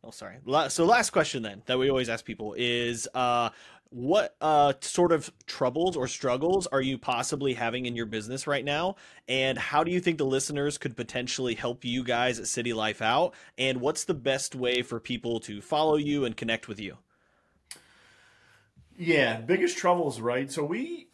oh sorry. So last question then that we always ask people is uh what uh, sort of troubles or struggles are you possibly having in your business right now? And how do you think the listeners could potentially help you guys at city life out? And what's the best way for people to follow you and connect with you? Yeah biggest troubles right? So we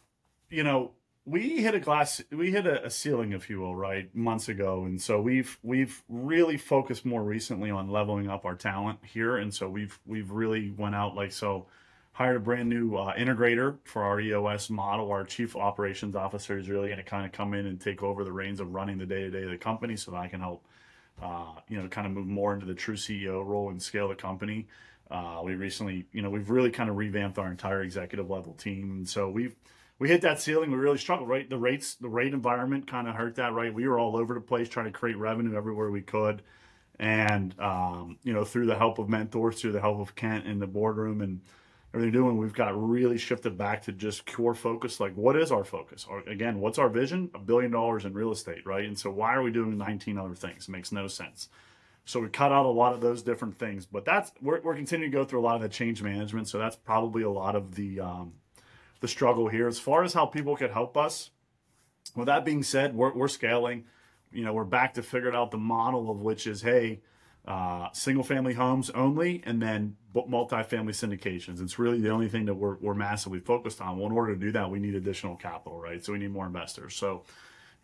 you know we hit a glass we hit a, a ceiling if you will right months ago. And so we've we've really focused more recently on leveling up our talent here. And so we've we've really went out like so hired a brand new uh, integrator for our EOS model. Our chief operations officer is really going to kind of come in and take over the reins of running the day to day of the company, so that I can help, uh, you know, kind of move more into the true CEO role and scale the company. Uh, we recently, you know, we've really kind of revamped our entire executive level team, and so we've we hit that ceiling. We really struggled, right? The rates, the rate environment kind of hurt that, right? We were all over the place trying to create revenue everywhere we could. And, um, you know, through the help of mentors, through the help of Kent in the boardroom and, everything doing, we've got really shifted back to just core focus. Like, what is our focus? Or, again, what's our vision? A billion dollars in real estate, right? And so, why are we doing 19 other things? It makes no sense. So we cut out a lot of those different things, but that's we're, we're continuing to go through a lot of the change management. So that's probably a lot of the um, the struggle here. As far as how people could help us, with that being said, we're, we're scaling. You know, we're back to figuring out the model of which is, hey, uh, single family homes only, and then multifamily syndications. It's really the only thing that we're, we're massively focused on. Well, in order to do that, we need additional capital, right? So we need more investors. So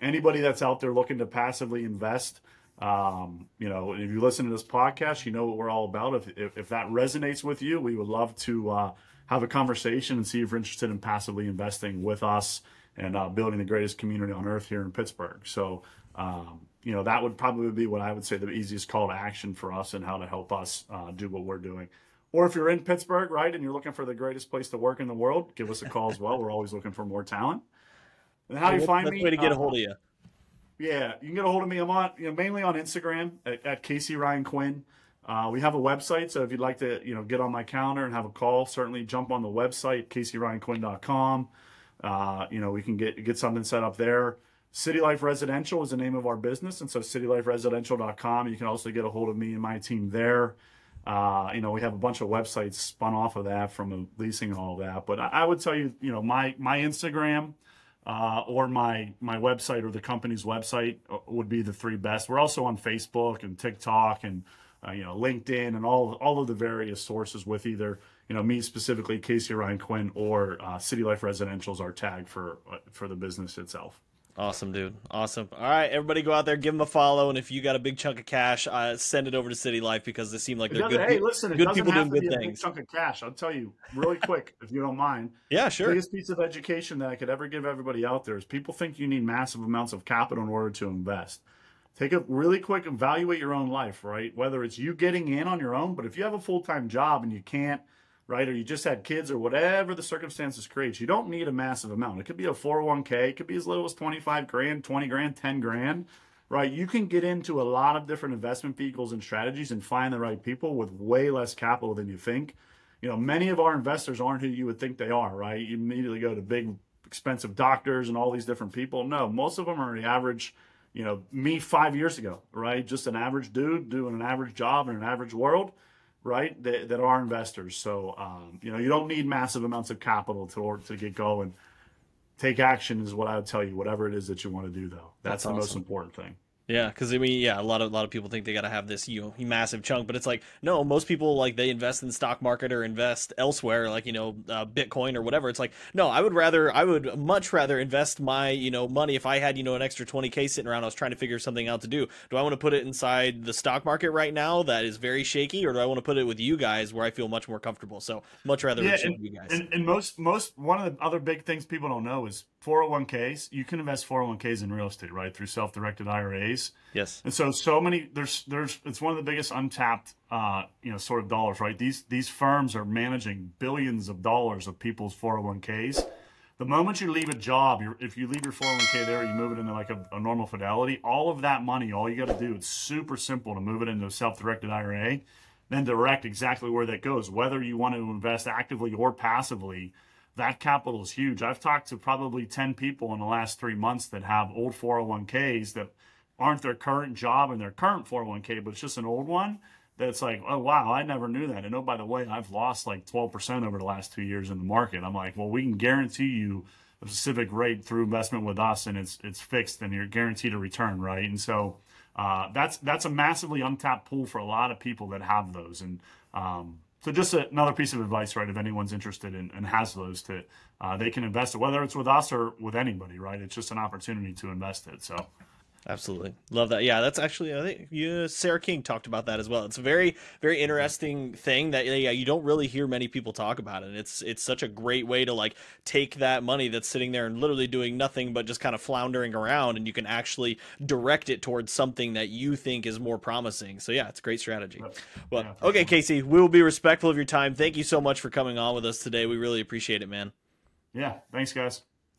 anybody that's out there looking to passively invest, um, you know, if you listen to this podcast, you know what we're all about. If, if, if that resonates with you, we would love to uh, have a conversation and see if you're interested in passively investing with us and uh, building the greatest community on earth here in Pittsburgh. So, um, you know, that would probably be what I would say the easiest call to action for us and how to help us uh, do what we're doing. Or if you're in Pittsburgh, right, and you're looking for the greatest place to work in the world, give us a call as well. We're always looking for more talent. And how do you find me? Way to get uh, a hold of you. Yeah, you can get a hold of me. I'm on, you know, mainly on Instagram at, at Casey Ryan Quinn. Uh, we have a website, so if you'd like to, you know, get on my calendar and have a call, certainly jump on the website, CaseyRyanQuinn.com. Uh, you know, we can get get something set up there. City Life Residential is the name of our business, and so cityliferesidential.com. You can also get a hold of me and my team there. Uh, you know, we have a bunch of websites spun off of that from leasing and all that. But I, would tell you, you know, my my Instagram uh, or my my website or the company's website uh, would be the three best. We're also on Facebook and TikTok and uh, you know LinkedIn and all all of the various sources with either you know me specifically, Casey Ryan Quinn, or uh, City Life Residential is our tag for uh, for the business itself. Awesome, dude. Awesome. All right, everybody go out there, give them a follow, and if you got a big chunk of cash, uh, send it over to City Life because they seem like they're good. Hey, listen, good people doing good things. chunk of cash. I'll tell you really quick, if you don't mind. Yeah, sure. The biggest piece of education that I could ever give everybody out there is people think you need massive amounts of capital in order to invest. Take a really quick evaluate your own life, right? Whether it's you getting in on your own, but if you have a full time job and you can't right? Or you just had kids or whatever the circumstances create. You don't need a massive amount. It could be a 401k, it could be as little as 25 grand, 20 grand, 10 grand, right? You can get into a lot of different investment vehicles and strategies and find the right people with way less capital than you think. You know, many of our investors aren't who you would think they are, right? You immediately go to big, expensive doctors and all these different people. No, most of them are the average you know, me five years ago, right? Just an average dude doing an average job in an average world right? That, that are investors. So um, you know, you don't need massive amounts of capital to to get going. Take action is what I would tell you. Whatever it is that you want to do, though, that's, that's the awesome. most important thing. Yeah, because I mean, yeah, a lot of a lot of people think they got to have this you know massive chunk, but it's like no, most people like they invest in the stock market or invest elsewhere, like you know uh, Bitcoin or whatever. It's like no, I would rather, I would much rather invest my you know money if I had you know an extra twenty k sitting around. I was trying to figure something out to do. Do I want to put it inside the stock market right now that is very shaky, or do I want to put it with you guys where I feel much more comfortable? So much rather yeah, and, you guys. And, and most most one of the other big things people don't know is 401ks. You can invest 401ks in real estate, right, through self directed IRAs. Yes. And so so many there's there's it's one of the biggest untapped uh, you know sort of dollars, right? These these firms are managing billions of dollars of people's 401ks. The moment you leave a job, if you leave your 401k there, you move it into like a, a normal fidelity. All of that money, all you got to do, it's super simple to move it into a self-directed IRA, then direct exactly where that goes, whether you want to invest actively or passively that capital is huge. I've talked to probably 10 people in the last three months that have old 401ks that aren't their current job and their current 401k, but it's just an old one that's like, oh, wow, I never knew that. And oh, by the way, I've lost like 12% over the last two years in the market. I'm like, well, we can guarantee you a specific rate through investment with us and it's, it's fixed and you're guaranteed a return, right? And so uh, that's, that's a massively untapped pool for a lot of people that have those. And, um, so just another piece of advice, right? If anyone's interested in, and has those, to uh, they can invest it, whether it's with us or with anybody, right? It's just an opportunity to invest it. So Absolutely. Love that. Yeah, that's actually I think you, Sarah King talked about that as well. It's a very very interesting thing that yeah, you don't really hear many people talk about it. And It's it's such a great way to like take that money that's sitting there and literally doing nothing but just kind of floundering around and you can actually direct it towards something that you think is more promising. So yeah, it's a great strategy. Well, yeah, okay, Casey, we will be respectful of your time. Thank you so much for coming on with us today. We really appreciate it, man. Yeah, thanks guys.